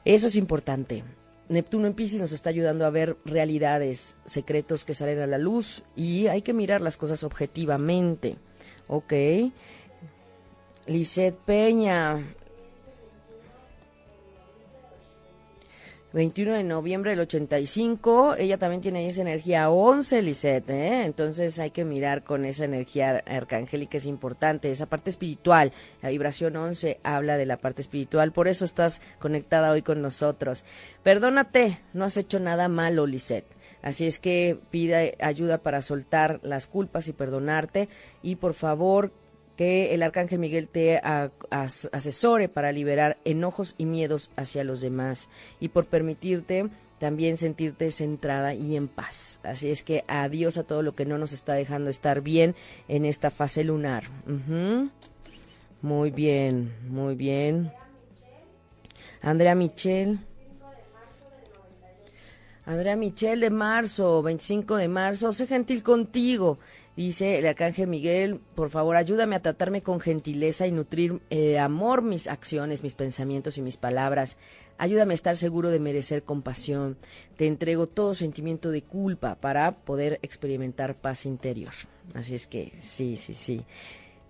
Eso es importante. Neptuno en Pisces nos está ayudando a ver realidades, secretos que salen a la luz y hay que mirar las cosas objetivamente. Ok. Lisette Peña, 21 de noviembre del 85. Ella también tiene esa energía 11, Lisette, ¿eh? Entonces hay que mirar con esa energía arcangélica, es importante. Esa parte espiritual, la vibración 11 habla de la parte espiritual. Por eso estás conectada hoy con nosotros. Perdónate, no has hecho nada malo, Lisette. Así es que pide ayuda para soltar las culpas y perdonarte. Y por favor, que el arcángel Miguel te asesore para liberar enojos y miedos hacia los demás y por permitirte también sentirte centrada y en paz. Así es que adiós a todo lo que no nos está dejando estar bien en esta fase lunar. Muy bien, muy bien. Andrea Michel. Andrea Michel de marzo, 25 de marzo. Sé gentil contigo. Dice el arcángel Miguel, por favor ayúdame a tratarme con gentileza y nutrir eh, amor mis acciones, mis pensamientos y mis palabras. Ayúdame a estar seguro de merecer compasión. Te entrego todo sentimiento de culpa para poder experimentar paz interior. Así es que sí, sí, sí.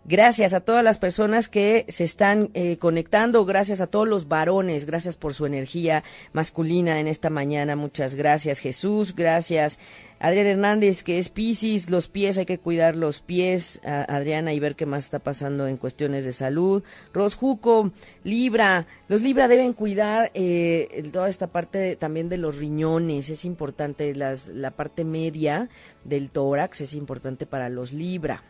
Gracias a todas las personas que se están eh, conectando, gracias a todos los varones, gracias por su energía masculina en esta mañana, muchas gracias Jesús, gracias Adrián Hernández, que es Piscis, los pies, hay que cuidar los pies, Adriana, y ver qué más está pasando en cuestiones de salud. Rosjuco, Libra, los Libra deben cuidar eh, toda esta parte también de los riñones, es importante, las, la parte media del tórax es importante para los Libra.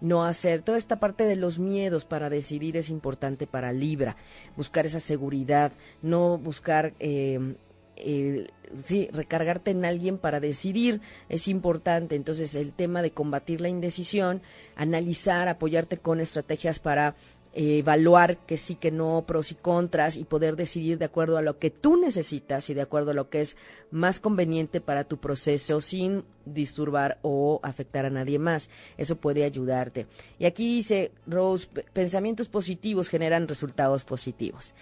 No hacer toda esta parte de los miedos para decidir es importante para Libra, buscar esa seguridad, no buscar... Eh, sí, recargarte en alguien para decidir es importante. Entonces, el tema de combatir la indecisión, analizar, apoyarte con estrategias para eh, evaluar que sí, que no, pros y contras y poder decidir de acuerdo a lo que tú necesitas y de acuerdo a lo que es más conveniente para tu proceso sin disturbar o afectar a nadie más. Eso puede ayudarte. Y aquí dice Rose, pensamientos positivos generan resultados positivos.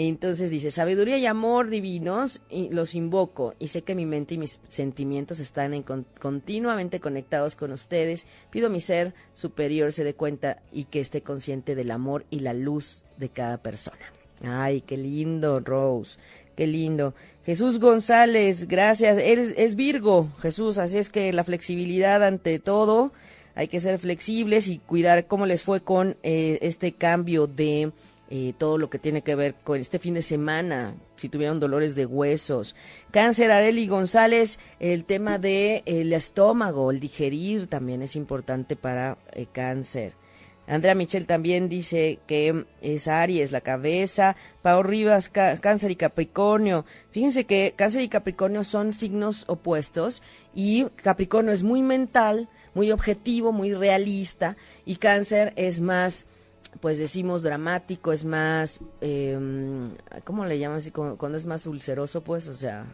Entonces dice, sabiduría y amor divinos y los invoco y sé que mi mente y mis sentimientos están en continuamente conectados con ustedes. Pido a mi ser superior se dé cuenta y que esté consciente del amor y la luz de cada persona. Ay, qué lindo, Rose. Qué lindo. Jesús González, gracias. Eres, es Virgo, Jesús, así es que la flexibilidad ante todo, hay que ser flexibles y cuidar cómo les fue con eh, este cambio de eh, todo lo que tiene que ver con este fin de semana, si tuvieron dolores de huesos. Cáncer, Areli González, el tema de el estómago, el digerir también es importante para eh, cáncer. Andrea Michel también dice que es Aries, la cabeza. Pau Rivas, Cáncer y Capricornio. Fíjense que Cáncer y Capricornio son signos opuestos y Capricornio es muy mental, muy objetivo, muy realista y Cáncer es más pues decimos dramático, es más, eh, ¿cómo le llaman así? Cuando es más ulceroso, pues, o sea,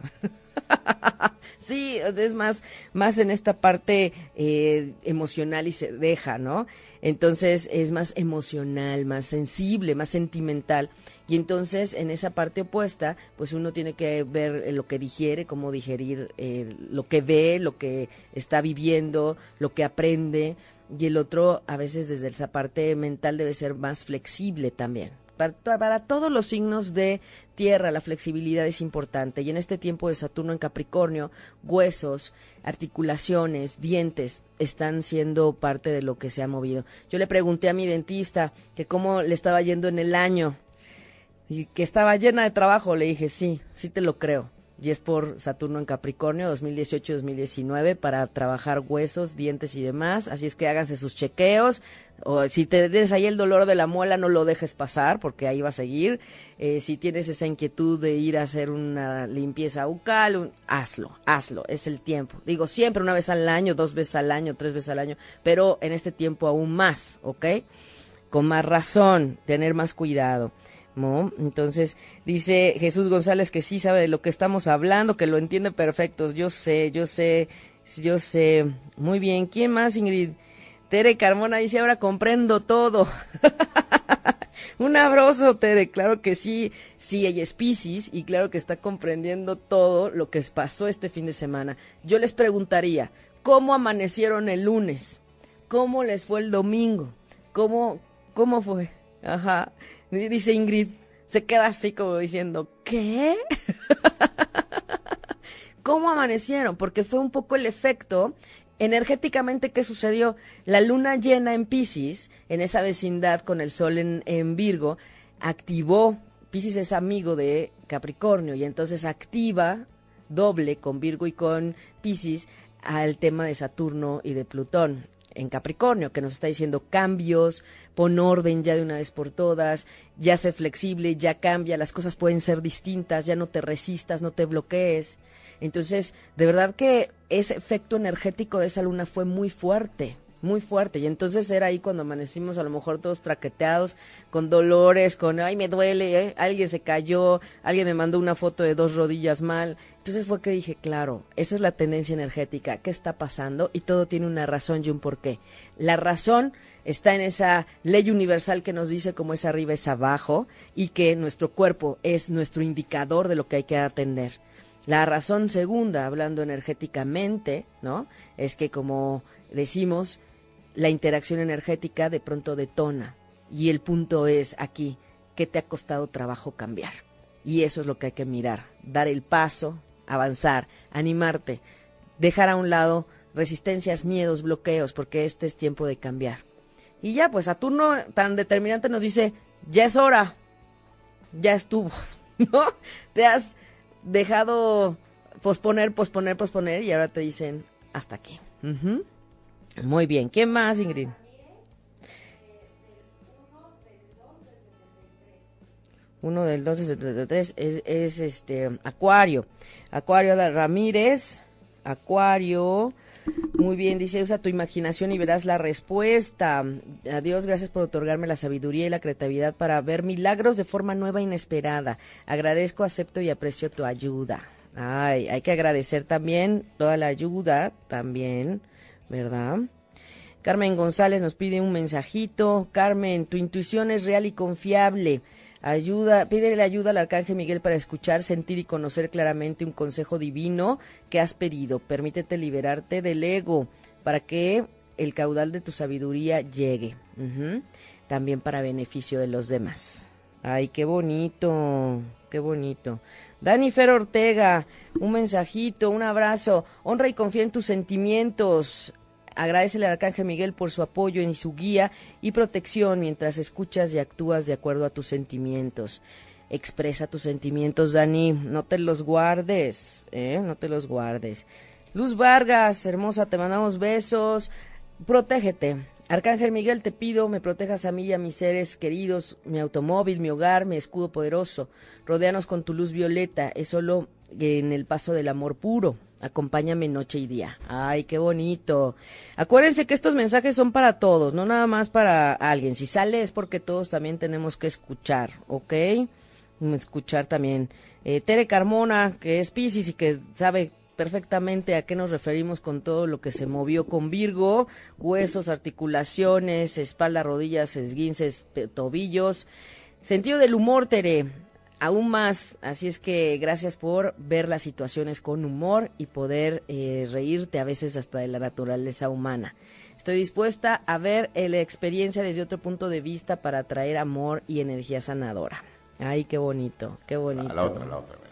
sí, es más, más en esta parte eh, emocional y se deja, ¿no? Entonces es más emocional, más sensible, más sentimental. Y entonces en esa parte opuesta, pues uno tiene que ver lo que digiere, cómo digerir eh, lo que ve, lo que está viviendo, lo que aprende y el otro a veces desde esa parte mental debe ser más flexible también. Para, todos los signos de tierra la flexibilidad es importante y en este tiempo de Saturno en Capricornio, huesos, articulaciones, dientes están siendo parte de lo que se ha movido. Yo le pregunté a mi dentista que cómo le estaba yendo en el año y que estaba llena de trabajo, le dije, sí, sí te lo creo y es por Saturno en Capricornio 2018-2019 para trabajar huesos, dientes y demás. Así es que háganse sus chequeos. O si te tienes ahí el dolor de la muela, no lo dejes pasar porque ahí va a seguir. Eh, si tienes esa inquietud de ir a hacer una limpieza bucal, hazlo, hazlo, es el tiempo. Digo, siempre una vez al año, dos veces al año, tres veces al año, pero en este tiempo aún más, ¿ok? Con más razón, tener más cuidado. ¿No? Entonces, dice Jesús González que sí sabe de lo que estamos hablando, que lo entiende perfecto. Yo sé, yo sé, yo sé. Muy bien. ¿Quién más, Ingrid? Tere Carmona dice, ahora comprendo todo. Un abrazo, Tere. Claro que sí, sí, ella es y claro que está comprendiendo todo lo que pasó este fin de semana. Yo les preguntaría, ¿cómo amanecieron el lunes? ¿Cómo les fue el domingo? ¿Cómo, cómo fue? Ajá. Dice Ingrid, se queda así como diciendo, ¿qué? ¿Cómo amanecieron? Porque fue un poco el efecto energéticamente ¿qué sucedió. La luna llena en Pisces, en esa vecindad con el sol en, en Virgo, activó, Pisces es amigo de Capricornio y entonces activa doble con Virgo y con Pisces al tema de Saturno y de Plutón en Capricornio, que nos está diciendo cambios, pon orden ya de una vez por todas, ya sé flexible, ya cambia, las cosas pueden ser distintas, ya no te resistas, no te bloquees. Entonces, de verdad que ese efecto energético de esa luna fue muy fuerte muy fuerte. Y entonces era ahí cuando amanecimos a lo mejor todos traqueteados, con dolores, con, ay, me duele, ¿eh? alguien se cayó, alguien me mandó una foto de dos rodillas mal. Entonces fue que dije, claro, esa es la tendencia energética, ¿qué está pasando? Y todo tiene una razón y un porqué. La razón está en esa ley universal que nos dice cómo es arriba es abajo y que nuestro cuerpo es nuestro indicador de lo que hay que atender. La razón segunda, hablando energéticamente, ¿no? Es que como decimos, la interacción energética de pronto detona. Y el punto es aquí, ¿qué te ha costado trabajo cambiar? Y eso es lo que hay que mirar, dar el paso, avanzar, animarte, dejar a un lado resistencias, miedos, bloqueos, porque este es tiempo de cambiar. Y ya, pues Saturno tan determinante nos dice, ya es hora, ya estuvo, ¿no? Te has dejado posponer, posponer, posponer y ahora te dicen, hasta aquí. Muy bien. ¿Quién más, Ingrid? Uno del 1273 es, es este Acuario. Acuario Ramírez. Acuario. Muy bien, dice, usa tu imaginación y verás la respuesta. Adiós, gracias por otorgarme la sabiduría y la creatividad para ver milagros de forma nueva e inesperada. Agradezco, acepto y aprecio tu ayuda. Ay, hay que agradecer también toda la ayuda, también. ¿Verdad? Carmen González nos pide un mensajito. Carmen, tu intuición es real y confiable. Ayuda, pídele ayuda al arcángel Miguel para escuchar, sentir y conocer claramente un consejo divino que has pedido. Permítete liberarte del ego para que el caudal de tu sabiduría llegue. También para beneficio de los demás. Ay, qué bonito, qué bonito. Dani Fer Ortega, un mensajito, un abrazo. Honra y confía en tus sentimientos. Agradecele al Arcángel Miguel por su apoyo y su guía y protección mientras escuchas y actúas de acuerdo a tus sentimientos. Expresa tus sentimientos, Dani. No te los guardes, ¿eh? No te los guardes. Luz Vargas, hermosa, te mandamos besos. Protégete. Arcángel Miguel, te pido, me protejas a mí y a mis seres queridos, mi automóvil, mi hogar, mi escudo poderoso. Rodéanos con tu luz violeta. Es solo en el paso del amor puro. Acompáñame noche y día. Ay, qué bonito. Acuérdense que estos mensajes son para todos, no nada más para alguien. Si sale es porque todos también tenemos que escuchar, ¿ok? Escuchar también. Eh, Tere Carmona, que es Pisces y que sabe perfectamente a qué nos referimos con todo lo que se movió con Virgo, huesos, articulaciones, espalda, rodillas, esguinces, tobillos. Sentido del humor, Tere aún más. Así es que gracias por ver las situaciones con humor y poder eh, reírte a veces hasta de la naturaleza humana. Estoy dispuesta a ver la experiencia desde otro punto de vista para traer amor y energía sanadora. Ay, qué bonito, qué bonito. la otra, la otra.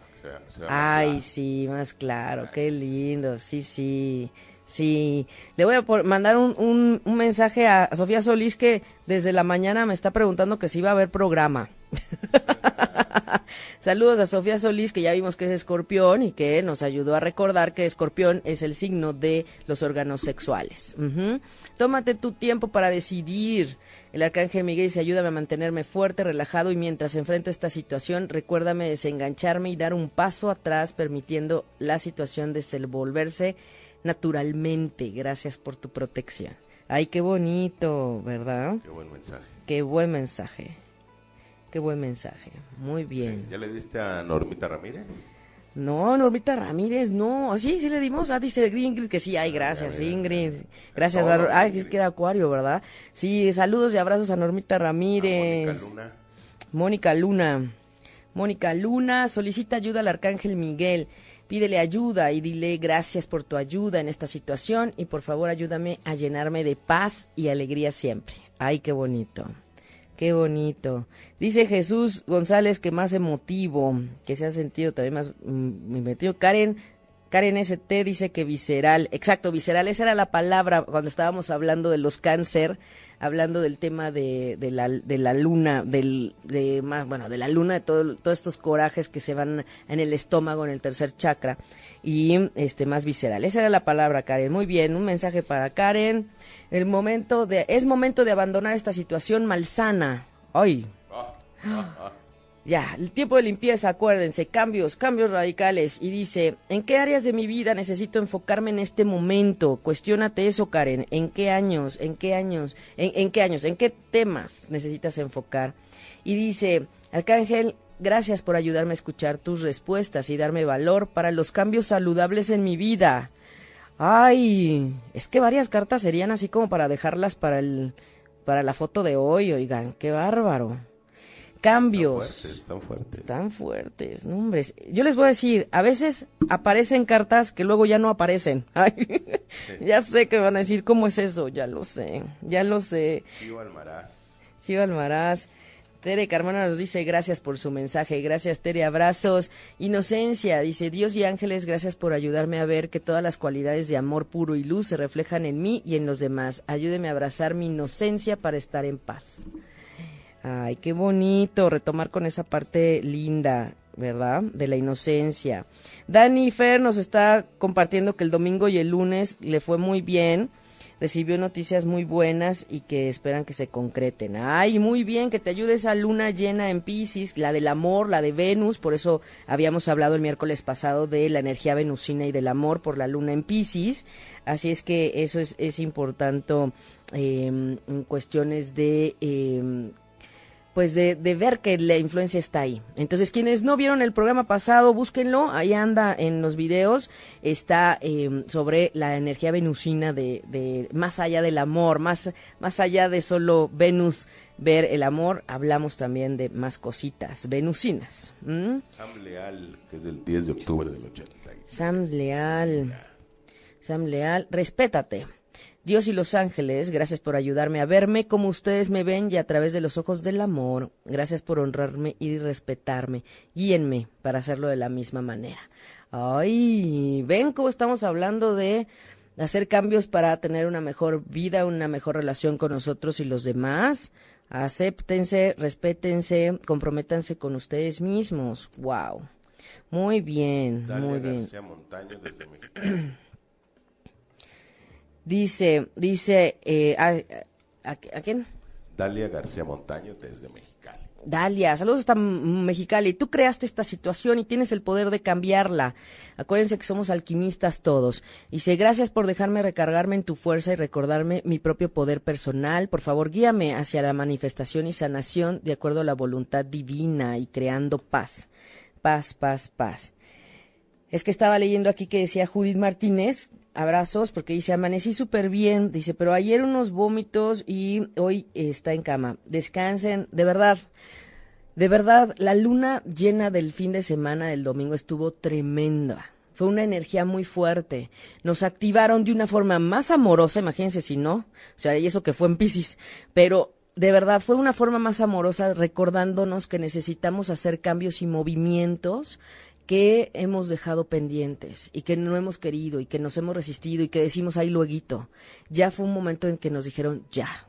Ay, sí, más claro, qué lindo, sí, sí. Sí, le voy a mandar un, un, mensaje a Sofía Solís que desde la mañana me está preguntando que si va a haber programa. Saludos a Sofía Solís, que ya vimos que es escorpión y que nos ayudó a recordar que escorpión es el signo de los órganos sexuales. Tómate tu tiempo para decidir. El arcángel Miguel dice, ayúdame a mantenerme fuerte, relajado y mientras enfrento esta situación, recuérdame desengancharme y dar un paso atrás, permitiendo la situación desenvolverse naturalmente. Gracias por tu protección. Ay, qué bonito, ¿verdad? Qué buen mensaje. Qué buen mensaje. Qué buen mensaje. Muy bien. ¿Ya le diste a Normita Ramírez? No, Normita Ramírez, no. Sí, sí le dimos. Ah, dice Ingrid que sí. Ay, gracias, mira, Ingrid. Gracias. A- Ay, Ingrid. es que era Acuario, ¿verdad? Sí, saludos y abrazos a Normita A Ramírez. Mónica Luna. Mónica Luna. Mónica Luna solicita ayuda al Arcángel Miguel. Pídele ayuda y dile gracias por tu ayuda en esta situación y por favor ayúdame a llenarme de paz y alegría siempre. Ay, qué bonito. Qué bonito. Dice Jesús González que más emotivo, que se ha sentido también más mm, emotivo. Karen, Karen ST dice que visceral. Exacto, visceral. Esa era la palabra cuando estábamos hablando de los cáncer, hablando del tema de, de, la, de la luna, del, de bueno, de la luna, de todo, todos estos corajes que se van en el estómago, en el tercer chakra, y este más visceral. Esa era la palabra, Karen. Muy bien, un mensaje para Karen. El momento de, es momento de abandonar esta situación malsana. Ay, ya, el tiempo de limpieza, acuérdense, cambios, cambios radicales. Y dice, ¿en qué áreas de mi vida necesito enfocarme en este momento? Cuestiónate eso, Karen. ¿En qué años? ¿En qué años? ¿En, en qué años? ¿En qué temas necesitas enfocar? Y dice, Arcángel, gracias por ayudarme a escuchar tus respuestas y darme valor para los cambios saludables en mi vida. Ay, es que varias cartas serían así como para dejarlas para el, para la foto de hoy, oigan, qué bárbaro. Cambios. Fuertes, tan fuertes. Tan fuertes, no. Yo les voy a decir, a veces aparecen cartas que luego ya no aparecen. Ay, ya sé que van a decir, ¿cómo es eso? Ya lo sé, ya lo sé. Chivo Almaraz. Chivo Almaraz. Tere Carmona nos dice gracias por su mensaje, gracias Tere, abrazos. Inocencia dice Dios y ángeles, gracias por ayudarme a ver que todas las cualidades de amor puro y luz se reflejan en mí y en los demás. Ayúdeme a abrazar mi inocencia para estar en paz. Ay, qué bonito retomar con esa parte linda, ¿verdad? De la inocencia. Dani Fer nos está compartiendo que el domingo y el lunes le fue muy bien. Recibió noticias muy buenas y que esperan que se concreten. Ay, muy bien, que te ayude esa luna llena en Pisces, la del amor, la de Venus. Por eso habíamos hablado el miércoles pasado de la energía venusina y del amor por la luna en Pisces. Así es que eso es, es importante eh, en cuestiones de eh, pues de, de, ver que la influencia está ahí. Entonces, quienes no vieron el programa pasado, búsquenlo, ahí anda en los videos, está eh, sobre la energía venusina de, de, más allá del amor, más, más allá de solo Venus ver el amor, hablamos también de más cositas venusinas. ¿Mm? Sam Leal, que es del 10 de octubre del 80. Sam Leal, Sam Leal, respétate. Dios y los ángeles, gracias por ayudarme a verme como ustedes me ven y a través de los ojos del amor. Gracias por honrarme y respetarme. Guíenme para hacerlo de la misma manera. Ay, ven cómo estamos hablando de hacer cambios para tener una mejor vida, una mejor relación con nosotros y los demás. Acéptense, respétense, comprométanse con ustedes mismos. Wow. Muy bien, muy bien. García Montaño desde México. Dice, dice, eh, a, a- a quién? Dalia García Montaño desde Mexicali. Dalia, saludos hasta Mexicali. Tú creaste esta situación y tienes el poder de cambiarla. Acuérdense que somos alquimistas todos. Dice, gracias por dejarme recargarme en tu fuerza y recordarme mi propio poder personal. Por favor, guíame hacia la manifestación y sanación de acuerdo a la voluntad divina y creando paz. Paz, paz, paz. Es que estaba leyendo aquí que decía Judith Martínez, abrazos, porque dice, amanecí súper bien, dice, pero ayer unos vómitos y hoy está en cama. Descansen, de verdad, de verdad, la luna llena del fin de semana del domingo estuvo tremenda. Fue una energía muy fuerte. Nos activaron de una forma más amorosa, imagínense si no. O sea, y eso que fue en Pisces. Pero de verdad fue una forma más amorosa recordándonos que necesitamos hacer cambios y movimientos que hemos dejado pendientes y que no hemos querido y que nos hemos resistido y que decimos ahí lueguito. Ya fue un momento en que nos dijeron ya.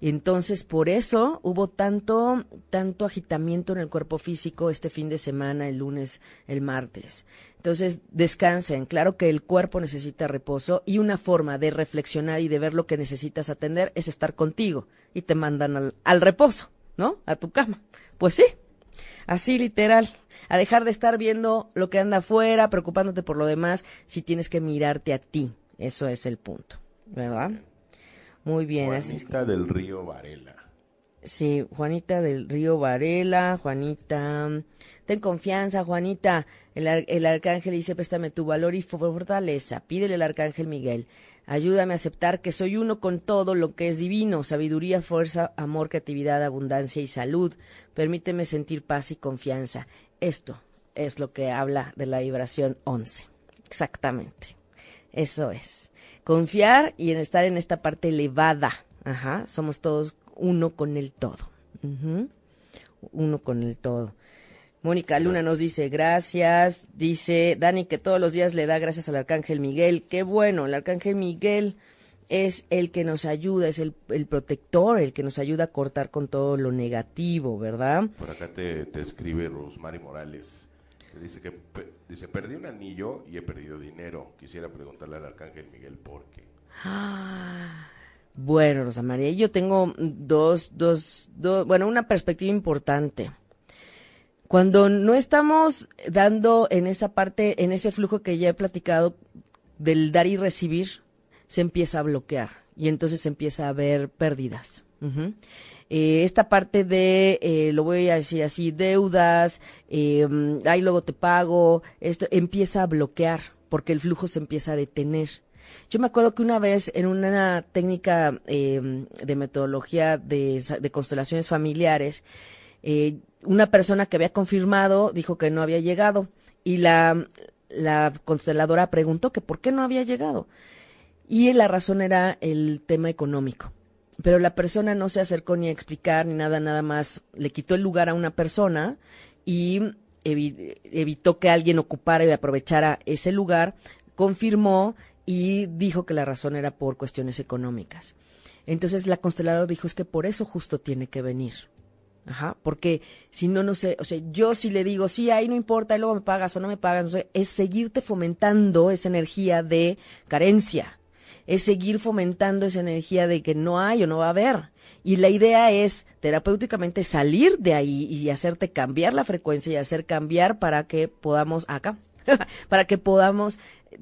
Entonces por eso hubo tanto, tanto agitamiento en el cuerpo físico este fin de semana, el lunes, el martes. Entonces descansen. Claro que el cuerpo necesita reposo y una forma de reflexionar y de ver lo que necesitas atender es estar contigo y te mandan al, al reposo, ¿no? A tu cama. Pues sí, así literal a dejar de estar viendo lo que anda afuera, preocupándote por lo demás, si tienes que mirarte a ti. Eso es el punto, ¿verdad? Muy bien. Juanita del Río Varela. Sí, Juanita del Río Varela, Juanita. Ten confianza, Juanita. El, el arcángel dice, préstame tu valor y fortaleza. Pídele al arcángel Miguel. Ayúdame a aceptar que soy uno con todo lo que es divino, sabiduría, fuerza, amor, creatividad, abundancia y salud. Permíteme sentir paz y confianza. Esto es lo que habla de la vibración 11. Exactamente. Eso es. Confiar y en estar en esta parte elevada. Ajá. Somos todos uno con el todo. Uno con el todo. Mónica Luna nos dice gracias. Dice Dani que todos los días le da gracias al Arcángel Miguel. Qué bueno, el Arcángel Miguel es el que nos ayuda, es el, el protector, el que nos ayuda a cortar con todo lo negativo, ¿verdad? Por acá te, te escribe Rosmary Morales. dice que dice, perdí un anillo y he perdido dinero. Quisiera preguntarle al Arcángel Miguel por qué. Ah, bueno, Rosa María, yo tengo dos, dos, dos, bueno, una perspectiva importante. Cuando no estamos dando en esa parte, en ese flujo que ya he platicado del dar y recibir, se empieza a bloquear y entonces se empieza a ver pérdidas. Eh, esta parte de, eh, lo voy a decir así, deudas, eh, ahí luego te pago, esto empieza a bloquear porque el flujo se empieza a detener. Yo me acuerdo que una vez en una técnica em, de metodología de, constelaciones familiares, una persona que había confirmado dijo que no había llegado y la, la consteladora preguntó que por qué no había llegado. Y la razón era el tema económico. Pero la persona no se acercó ni a explicar ni nada, nada más. Le quitó el lugar a una persona y evitó que alguien ocupara y aprovechara ese lugar, confirmó y dijo que la razón era por cuestiones económicas. Entonces la consteladora dijo es que por eso justo tiene que venir. Ajá, porque si no, no sé, o sea, yo si le digo, sí, ahí no importa, y luego me pagas o no me pagas, no sé, es seguirte fomentando esa energía de carencia es seguir fomentando esa energía de que no hay o no va a haber. Y la idea es terapéuticamente salir de ahí y hacerte cambiar la frecuencia y hacer cambiar para que podamos acá, para que podamos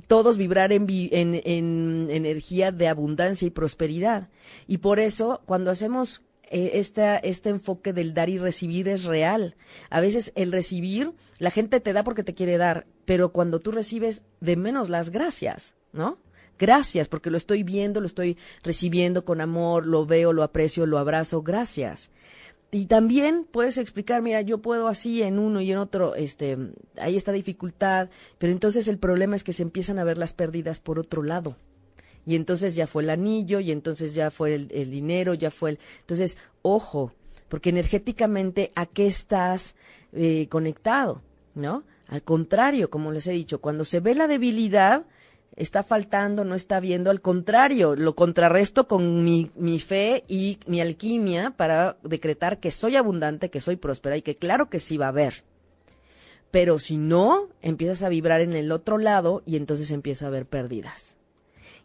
todos vibrar en, en, en, energía de abundancia y prosperidad. Y por eso, cuando hacemos eh, esta, este enfoque del dar y recibir es real. A veces el recibir, la gente te da porque te quiere dar, pero cuando tú recibes, de menos las gracias, ¿no? Gracias, porque lo estoy viendo, lo estoy recibiendo con amor, lo veo, lo aprecio, lo abrazo. Gracias. Y también puedes explicar, mira, yo puedo así en uno y en otro, este, hay esta dificultad, pero entonces el problema es que se empiezan a ver las pérdidas por otro lado. Y entonces ya fue el anillo, y entonces ya fue el, dinero, ya fue el... Entonces, ojo, porque energéticamente, ¿a qué estás eh, conectado? ¿No? Al contrario, como les he dicho, cuando se ve la debilidad, está faltando, no está viendo, al contrario, lo contrarresto con mi, mi, fe y mi alquimia para decretar que soy abundante, que soy próspera y que claro que sí va a haber. Pero si no, empiezas a vibrar en el otro lado y entonces empieza a haber pérdidas.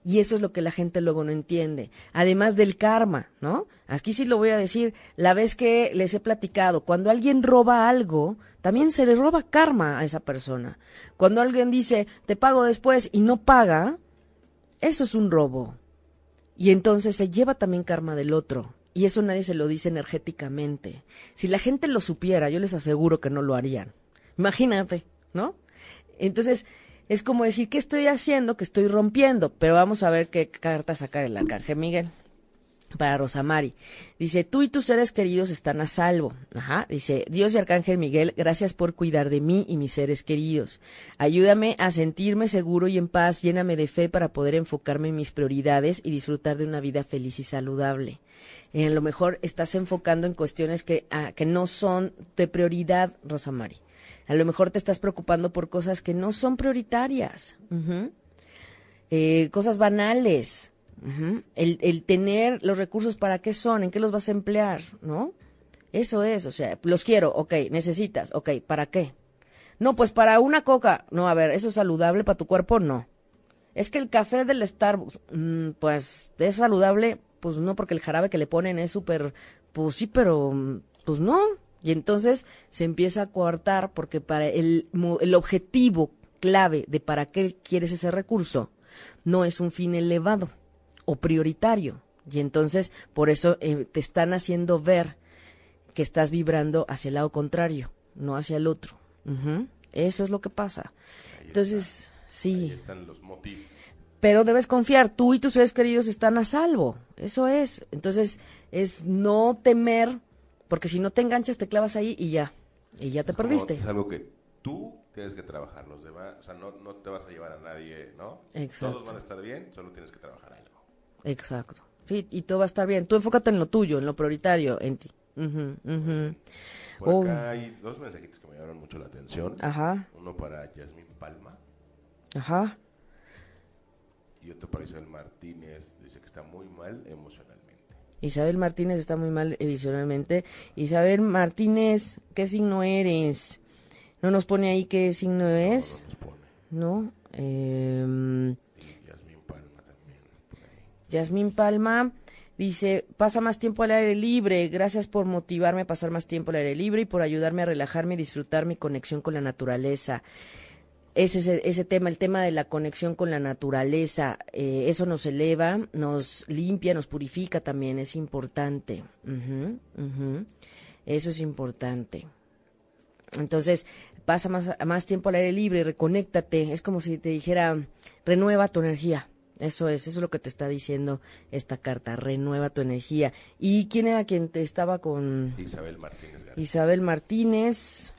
Y eso es lo que la gente luego no entiende. Además del karma, ¿no? Aquí sí lo voy a decir, la vez que les he platicado, cuando alguien roba algo, también se le roba karma a esa persona. Cuando alguien dice, te pago después y no paga, eso es un robo. Y entonces se lleva también karma del otro. Y eso nadie se lo dice energéticamente. Si la gente lo supiera, yo les aseguro que no lo harían. Imagínate, ¿no? Entonces, es como decir, ¿qué estoy haciendo? Que estoy rompiendo. Pero vamos a ver qué carta sacar el arcángel Miguel. Para Rosamari. Dice, tú y tus seres queridos están a salvo. Ajá. Dice, Dios y Arcángel Miguel, gracias por cuidar de mí y mis seres queridos. Ayúdame a sentirme seguro y en paz, lléname de fe para poder enfocarme en mis prioridades y disfrutar de una vida feliz y saludable. Eh, a lo mejor estás enfocando en cuestiones que, ah, que no son de prioridad, Rosamari. A lo mejor te estás preocupando por cosas que no son prioritarias. eh, cosas banales, el tener los recursos, ¿para qué son? ¿En qué los vas a emplear? ¿No? Eso es, o sea, los quiero, ok, necesitas, ok, ¿para qué? No, pues para una coca. No, a ver, ¿eso es saludable para tu cuerpo? No. Es que el café del Starbucks, mm, pues, ¿es saludable? Pues no, porque el jarabe que le ponen es súper, pues sí, pero, mm, pues no. Y entonces se empieza a coartar porque para el, el objetivo clave de para qué quieres ese recurso no es un fin elevado o prioritario. Y entonces, por eso eh, te están haciendo ver que estás vibrando hacia el lado contrario, no hacia el otro. Eso es lo que pasa. Entonces, Ahí sí, están los motivos. pero debes confiar, tú y tus seres queridos están a salvo. Eso es. Entonces, es no temer, porque si no te enganchas, te clavas ahí y ya. Y ya te Es como- perdiste. Es algo que tú tienes que trabajar. Los demás, o sea, no, no te vas a llevar a nadie, ¿no? Exacto. Todos van a estar bien, solo tienes que trabajar algo. Exacto. Sí, y todo va a estar bien. Tú enfócate en lo tuyo, en lo prioritario, en ti. Ujú. Por Oh. acá hay dos mensajitos que me llamaron mucho la atención. Ajá, Uno para Yasmín Palma ajá. y otro para Isabel Martínez. Dice que está muy mal emocionalmente. Isabel Martínez está muy mal visionalmente. Isabel Martínez, ¿qué signo eres? No nos pone ahí qué signo es, No. ¿no? Eh, Y Yasmín Palma también. Yasmín Palma dice, pasa más tiempo al aire libre. Gracias por motivarme a pasar más tiempo al aire libre y por ayudarme a relajarme y disfrutar mi conexión con la naturaleza. Ese es el- ese tema, el tema de la conexión con la naturaleza. eh, eso nos eleva, nos limpia, nos purifica también. Es importante. Eso es importante. Entonces, pasa más, más tiempo al aire libre, reconéctate. Es como si te dijera, renueva tu energía. Eso es, eso es lo que te está diciendo esta carta, renueva tu energía. ¿Y quién era quien te estaba con Isabel Martínez García. Isabel Martínez?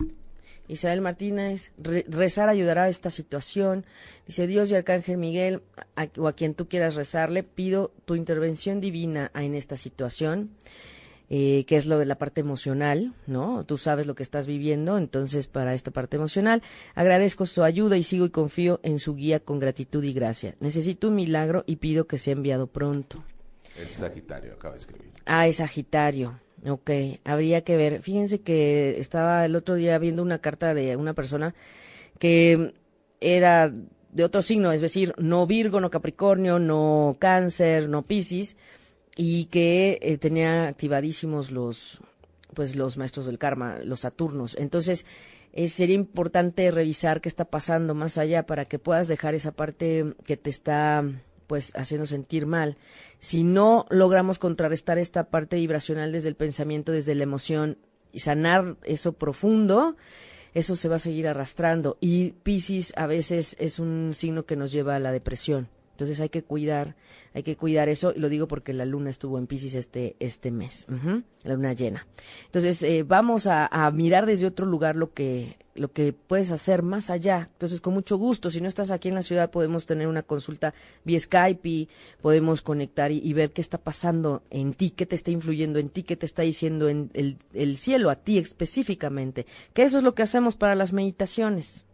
Isabel Martínez, re- rezar ayudará a esta situación. Dice Dios y Arcángel Miguel, a- o a quien tú quieras rezarle, pido tu intervención divina en esta situación eh, que es lo de la parte emocional, ¿no? Tú sabes lo que estás viviendo, entonces para esta parte emocional agradezco su ayuda y sigo y confío en su guía con gratitud y gracia. Necesito un milagro y pido que sea enviado pronto. Es Sagitario, acaba de escribir. Ah, es Sagitario. Ok, habría que ver. Fíjense que estaba el otro día viendo una carta de una persona que era de otro signo, es decir, no Virgo, no Capricornio, no Cáncer, no Piscis, y que eh, tenía activadísimos los, pues los maestros del karma, los Saturnos. Entonces, eh, sería importante revisar qué está pasando más allá para que puedas dejar esa parte que te está pues haciendo sentir mal. Si no logramos contrarrestar esta parte vibracional desde el pensamiento, desde la emoción y sanar eso profundo, eso se va a seguir arrastrando. Y Piscis a veces es un signo que nos lleva a la depresión. Entonces hay que cuidar, hay que cuidar eso, y lo digo porque la luna estuvo en Pisces este, este mes, la luna llena. Entonces eh, vamos a, mirar desde otro lugar lo que, lo que puedes hacer más allá. Entonces con mucho gusto, si no estás aquí en la ciudad podemos tener una consulta vía Skype y podemos conectar y, ver qué está pasando en ti, qué te está influyendo en ti, qué te está diciendo en el, el cielo a ti específicamente. Que eso es lo que hacemos para las meditaciones.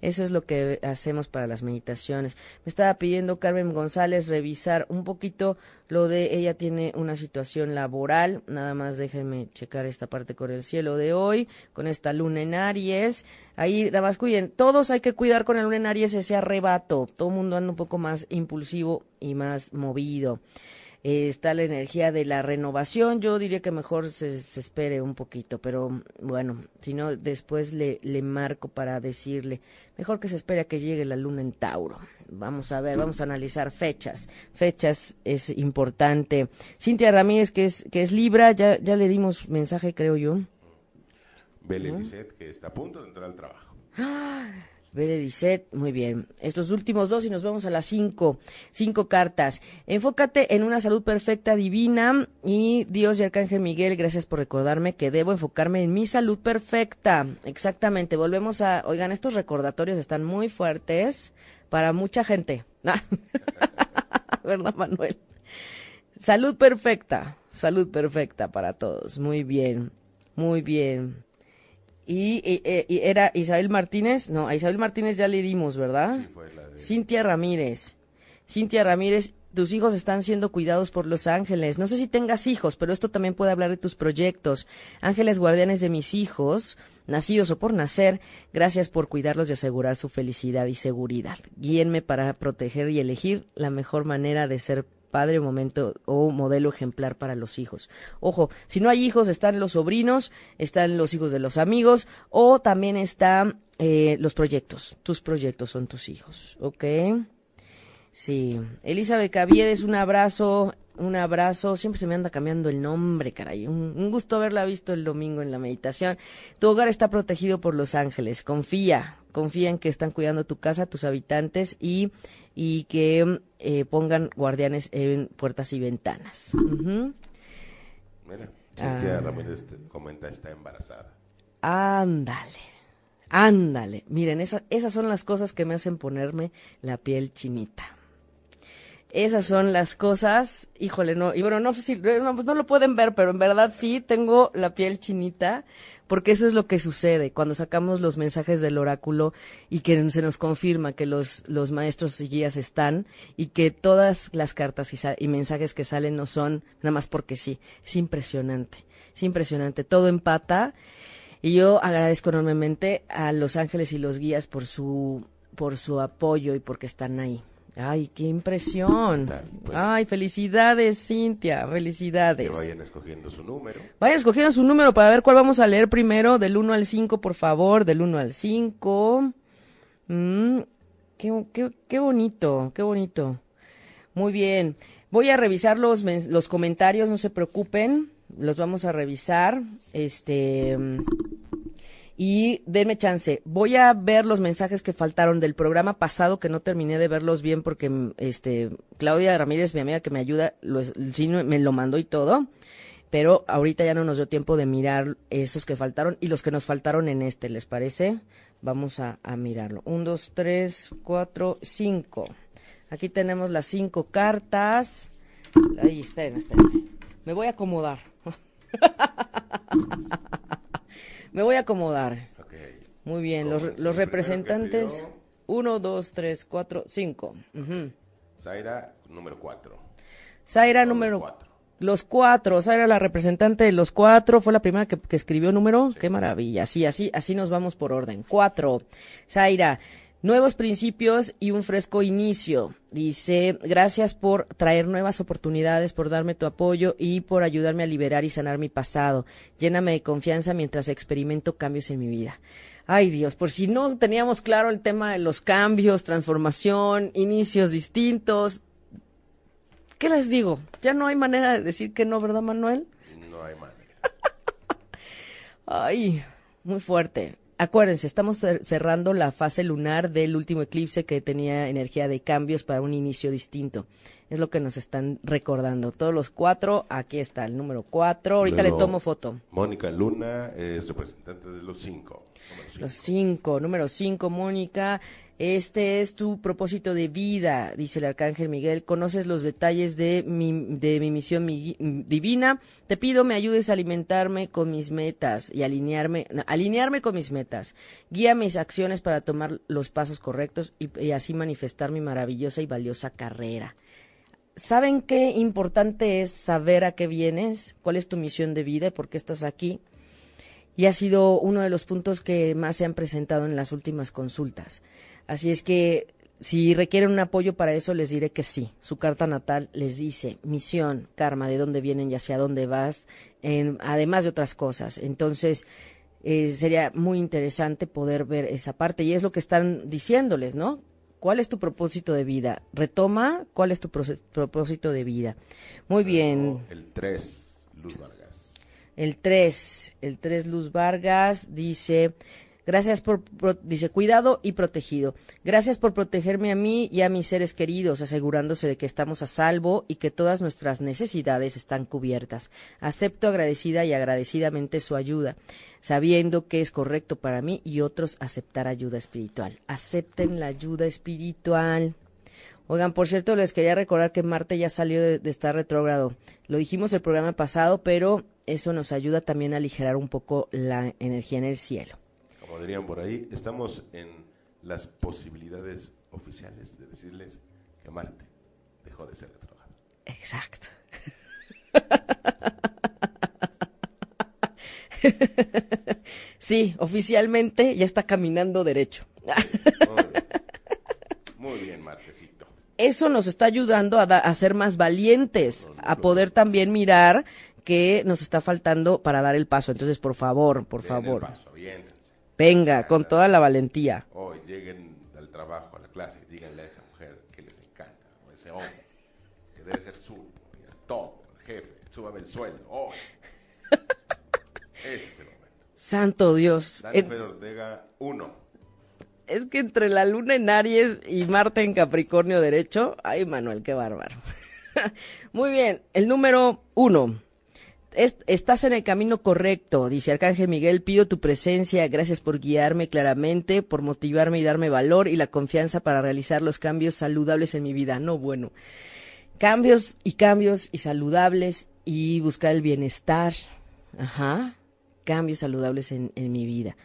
Eso es lo que hacemos para las meditaciones. Me estaba pidiendo Carmen González revisar un poquito lo de ella tiene una situación laboral. Nada más déjenme checar esta parte con el cielo de hoy, con esta luna en Aries. Ahí, nada más cuiden, todos hay que cuidar con la luna en Aries ese arrebato. Todo el mundo anda un poco más impulsivo y más movido. Eh, está la energía de la renovación. Yo diría que mejor se, se espere un poquito, pero bueno, si no, después le, le marco para decirle, mejor que se espere a que llegue la luna en Tauro. Vamos a ver, vamos a analizar fechas. Fechas es importante. Cintia Ramírez, que es, que es Libra, ya, ya le dimos mensaje, creo yo. Belle Lisset, que está a punto de entrar al trabajo. Belle Lisset, muy bien. Estos últimos dos y nos vamos a las cinco. Cinco cartas. Enfócate en una salud perfecta, divina. Y Dios y Arcángel Miguel, gracias por recordarme que debo enfocarme en mi salud perfecta. Exactamente. Volvemos a. Oigan, estos recordatorios están muy fuertes para mucha gente. ¿Verdad, Manuel? Salud perfecta. Salud perfecta para todos. Muy bien. Muy bien. Y, y- y era Isabel Martínez, no, a Isabel Martínez ya le dimos, ¿verdad? Sí, fue la de... Cintia Ramírez. Cintia Ramírez, tus hijos están siendo cuidados por los ángeles. No sé si tengas hijos, pero esto también puede hablar de tus proyectos. Ángeles guardianes de mis hijos, nacidos o por nacer, gracias por cuidarlos y asegurar su felicidad y seguridad. Guíenme para proteger y elegir la mejor manera de ser padre momento o modelo ejemplar para los hijos. Ojo, si no hay hijos, están los sobrinos, están los hijos de los amigos o también están eh, los proyectos. Tus proyectos son tus hijos, ¿ok? Sí. Elizabeth Caviedes, un abrazo, un abrazo. Siempre se me anda cambiando el nombre, caray. Un, un, gusto haberla visto el domingo en la meditación. Tu hogar está protegido por los ángeles. Confía, confía en que están cuidando tu casa, tus habitantes y, y que eh, pongan guardianes en puertas y ventanas. Uh Mira, Cintia ah. Ramírez comenta está embarazada. Ándale. Ándale, miren, esa, esas son las cosas que me hacen ponerme la piel chinita. Esas son las cosas, híjole, no, y bueno, no sé si, no, pues no lo pueden ver, pero en verdad sí tengo la piel chinita, porque eso es lo que sucede cuando sacamos los mensajes del oráculo y que se nos confirma que los, los maestros y guías están y que todas las cartas y, y mensajes que salen no son nada más porque sí. Es impresionante, es impresionante. Todo empata y yo agradezco enormemente a los ángeles y los guías por su, por su apoyo y porque están ahí. Ay, qué impresión. Pues, Ay, felicidades, Cintia, felicidades. Que vayan escogiendo su número. Vayan escogiendo su número para ver cuál vamos a leer primero, del 1 al 5, por favor, del 1 al 5. Mm, qué, qué, qué bonito, qué bonito. Muy bien. Voy a revisar los, los comentarios, no se preocupen. Los vamos a revisar. Este y denme chance. Voy a ver los mensajes que faltaron del programa pasado que no terminé de verlos bien porque este Claudia Ramírez, mi amiga que me ayuda, lo, sí me lo mandó y todo, pero ahorita ya no nos dio tiempo de mirar esos que faltaron y los que nos faltaron en este, ¿les parece? Vamos a, mirarlo. Un, dos, tres, cuatro, cinco. Aquí tenemos las cinco cartas. Ay, esperen, esperen. Me voy a acomodar. Me voy a acomodar. Muy bien, los, los representantes. Uno, dos, tres, cuatro, cinco. Zaira, número cuatro. Zaira, número cuatro. Los cuatro, Zaira, la representante de los cuatro, fue la primera que, escribió número. Qué maravilla. Sí, así, así nos vamos por orden. Cuatro. Zaira, nuevos principios y un fresco inicio. Dice, gracias por traer nuevas oportunidades, por darme tu apoyo y por ayudarme a liberar y sanar mi pasado. Lléname de confianza mientras experimento cambios en mi vida. Ay Dios, por si no teníamos claro el tema de los cambios, transformación, inicios distintos. ¿Qué les digo? Ya no hay manera de decir que no, ¿verdad Manuel? No hay manera. Ay, muy fuerte acuérdense, estamos cerrando la fase lunar del último eclipse que tenía energía de cambios para un inicio distinto. Es lo que nos están recordando. Todos los cuatro, aquí está el número cuatro. Ahorita le tomo foto. Mónica Luna es representante de los cinco. Los cinco, número cinco, Mónica. Este es tu propósito de vida, dice el arcángel Miguel. Conoces los detalles de mi, de mi misión divina. Te pido me ayudes a alimentarme con mis metas y alinearme, alinearme con mis metas. Guía mis acciones para tomar los pasos correctos y así manifestar mi maravillosa y valiosa carrera. ¿Saben qué importante es saber a qué vienes? ¿Cuál es tu misión de vida y por qué estás aquí? Y ha sido uno de los puntos que más se han presentado en las últimas consultas. Así es que si requieren un apoyo para eso, les diré que sí. Su carta natal les dice misión, karma, de dónde vienen y hacia dónde vas, además de otras cosas. Entonces, eh, sería muy interesante poder ver esa parte. Y es lo que están diciéndoles, ¿no? ¿Cuál es tu propósito de vida? Retoma, ¿cuál es tu propósito de vida? Muy bien. El 3, Luz Vargas. El 3, el 3, Luz Vargas dice, Gracias por, dice, cuidado y protegido. Gracias por protegerme a mí y a mis seres queridos, asegurándose de que estamos a salvo y que todas nuestras necesidades están cubiertas. Acepto agradecida y agradecidamente su ayuda, sabiendo que es correcto para mí y otros aceptar ayuda espiritual. Acepten la ayuda espiritual. Oigan, por cierto, les quería recordar que Marte ya salió de, de estar retrógrado. Lo dijimos el programa pasado, pero eso nos ayuda también a aligerar un poco la energía en el cielo como dirían por ahí, estamos en las posibilidades oficiales de decirles que Marte dejó de ser retrógrado. Exacto. sí, oficialmente ya está caminando derecho. Muy bien, Muy bien, Marquesito. Eso nos está ayudando a, da- a ser más valientes, a poder también mirar que nos está faltando para dar el paso. Entonces, por favor, por Den el favor, paso, aviéntense. venga, con toda la valentía. Hoy lleguen al trabajo, a la clase, díganle a esa mujer que les encanta, o a ese hombre, que debe ser su, todo, el jefe, súbame el sueldo, hoy. Ese es el momento. Santo Dios. Dani En- Fer Ortega, uno. Es que entre la luna en Aries y Marte en Capricornio derecho, ay Manuel, qué bárbaro. Muy bien, el número uno. Es- estás en el camino correcto, dice Arcángel Miguel, pido tu presencia, gracias por guiarme claramente, por motivarme y darme valor y la confianza para realizar los cambios saludables en mi vida. No, bueno, cambios y cambios y saludables y buscar el bienestar. Ajá, cambios saludables en, en mi vida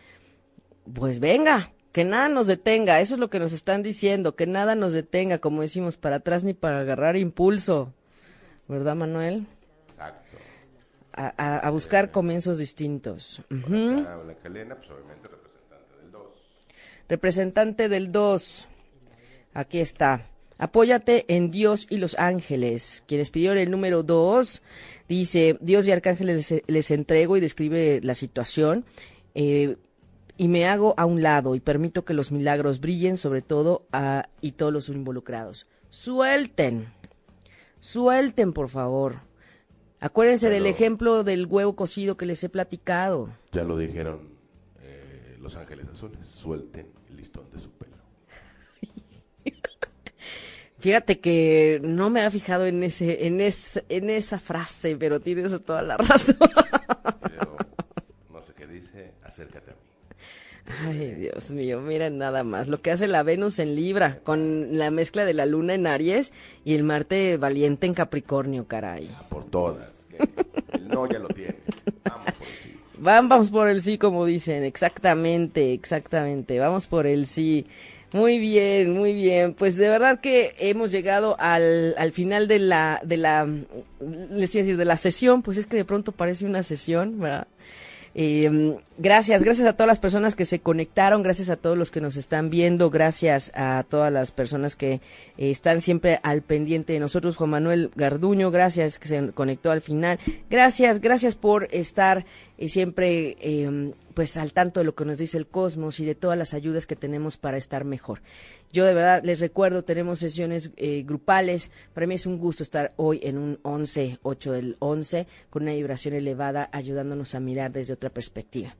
pues venga, que nada nos detenga, eso es lo que nos están diciendo, que nada nos detenga, como decimos, para atrás ni para agarrar impulso, ¿verdad Manuel? Exacto. A, a- a buscar comienzos distintos. Blanca Elena, pues obviamente representante del 2. Representante del 2, aquí está. Apóyate en Dios y los ángeles. Quienes pidieron el número 2, dice, Dios y arcángeles les, les entrego y describe la situación. eh, y me hago a un lado y permito que los milagros brillen sobre todo a, y todos los involucrados. Suelten, suelten por favor. Acuérdense del ejemplo del huevo cocido que les he platicado. Ya lo dijeron eh, Los Ángeles Azules, suelten el listón de su pelo. Fíjate que no me ha fijado en ese, en ese, en esa frase, pero tienes toda la razón. Pero no sé qué dice, acércate a mí. Ay, Dios mío, miren nada más. Lo que hace la Venus en Libra, con la mezcla de la Luna en Aries y el Marte valiente en Capricornio, caray. Por todas. el no ya lo tiene. Vamos por el sí. Vamos por el sí, como dicen. Exactamente, exactamente. Vamos por el sí. Muy bien, muy bien. Pues de verdad que hemos llegado al, al final de la, de la, les decir, de la sesión. Pues es que de pronto parece una sesión, ¿verdad? Eh, gracias, gracias a todas las personas que se conectaron, gracias a todos los que nos están viendo, gracias a todas las personas que eh, están siempre al pendiente de nosotros. Juan Manuel Garduño, gracias que se conectó al final. Gracias, gracias por estar eh, siempre eh, pues al tanto de lo que nos dice el cosmos y de todas las ayudas que tenemos para estar mejor. Yo de verdad les recuerdo, tenemos sesiones eh, grupales. Para mí es un gusto estar hoy en un 11, 8 del 11, con una vibración elevada, ayudándonos a mirar desde perspectiva.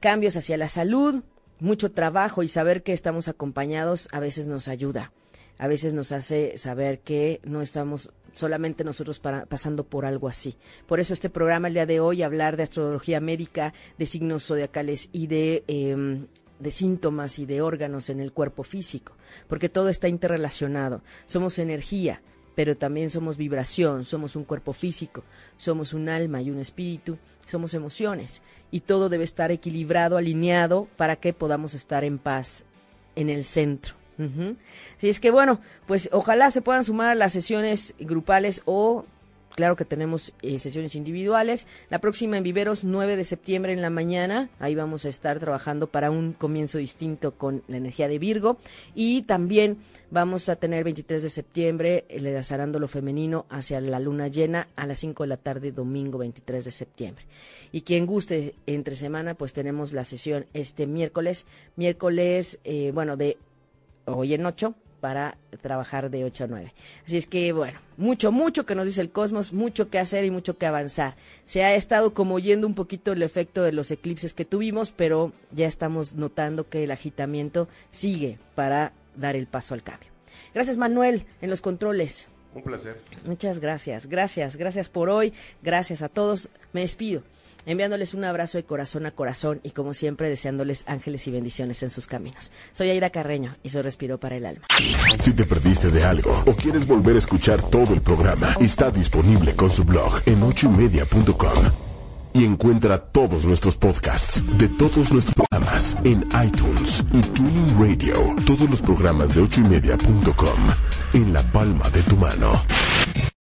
Cambios hacia la salud, mucho trabajo y saber que estamos acompañados a veces nos ayuda. A veces nos hace saber que no estamos solamente nosotros para- pasando por algo así. Por eso este programa el día de hoy, hablar de astrología médica, de signos zodiacales y de, em, de síntomas y de órganos en el cuerpo físico, porque todo está interrelacionado. Somos energía, pero también somos vibración, somos un cuerpo físico, somos un alma y un espíritu, somos emociones, y todo debe estar equilibrado, alineado, para que podamos estar en paz en el centro. Ujú. Así es que bueno, pues ojalá se puedan sumar a las sesiones grupales o claro que tenemos eh, sesiones individuales. La próxima en Viveros, 9 de septiembre en la mañana. Ahí vamos a estar trabajando para un comienzo distinto con la energía de Virgo. Y también vamos a tener 23 de septiembre el enlazarando lo femenino hacia la luna llena a las 5 de la tarde, domingo 23 de septiembre. Y quien guste entre semana, pues tenemos la sesión este miércoles. Miércoles, eh, bueno, de hoy en 8 para trabajar de 8 a 9. Así es que, bueno, mucho, mucho que nos dice el cosmos, mucho que hacer y mucho que avanzar. Se ha estado como oyendo un poquito el efecto de los eclipses que tuvimos, pero ya estamos notando que el agitamiento sigue para dar el paso al cambio. Gracias, Manuel, en los controles. Un placer. Muchas gracias, gracias, gracias por hoy, gracias a todos. Me despido, enviándoles un abrazo de corazón a corazón y como siempre deseándoles ángeles y bendiciones en sus caminos. Soy Aida Carreño y soy Respiro para el Alma. Si te perdiste de algo o quieres volver a escuchar todo el programa, está disponible con su blog en ochoymedia.com. Y encuentra todos nuestros podcasts de todos nuestros programas en iTunes y Tuning Radio. Todos los programas de ochoymedia.com en la palma de tu mano.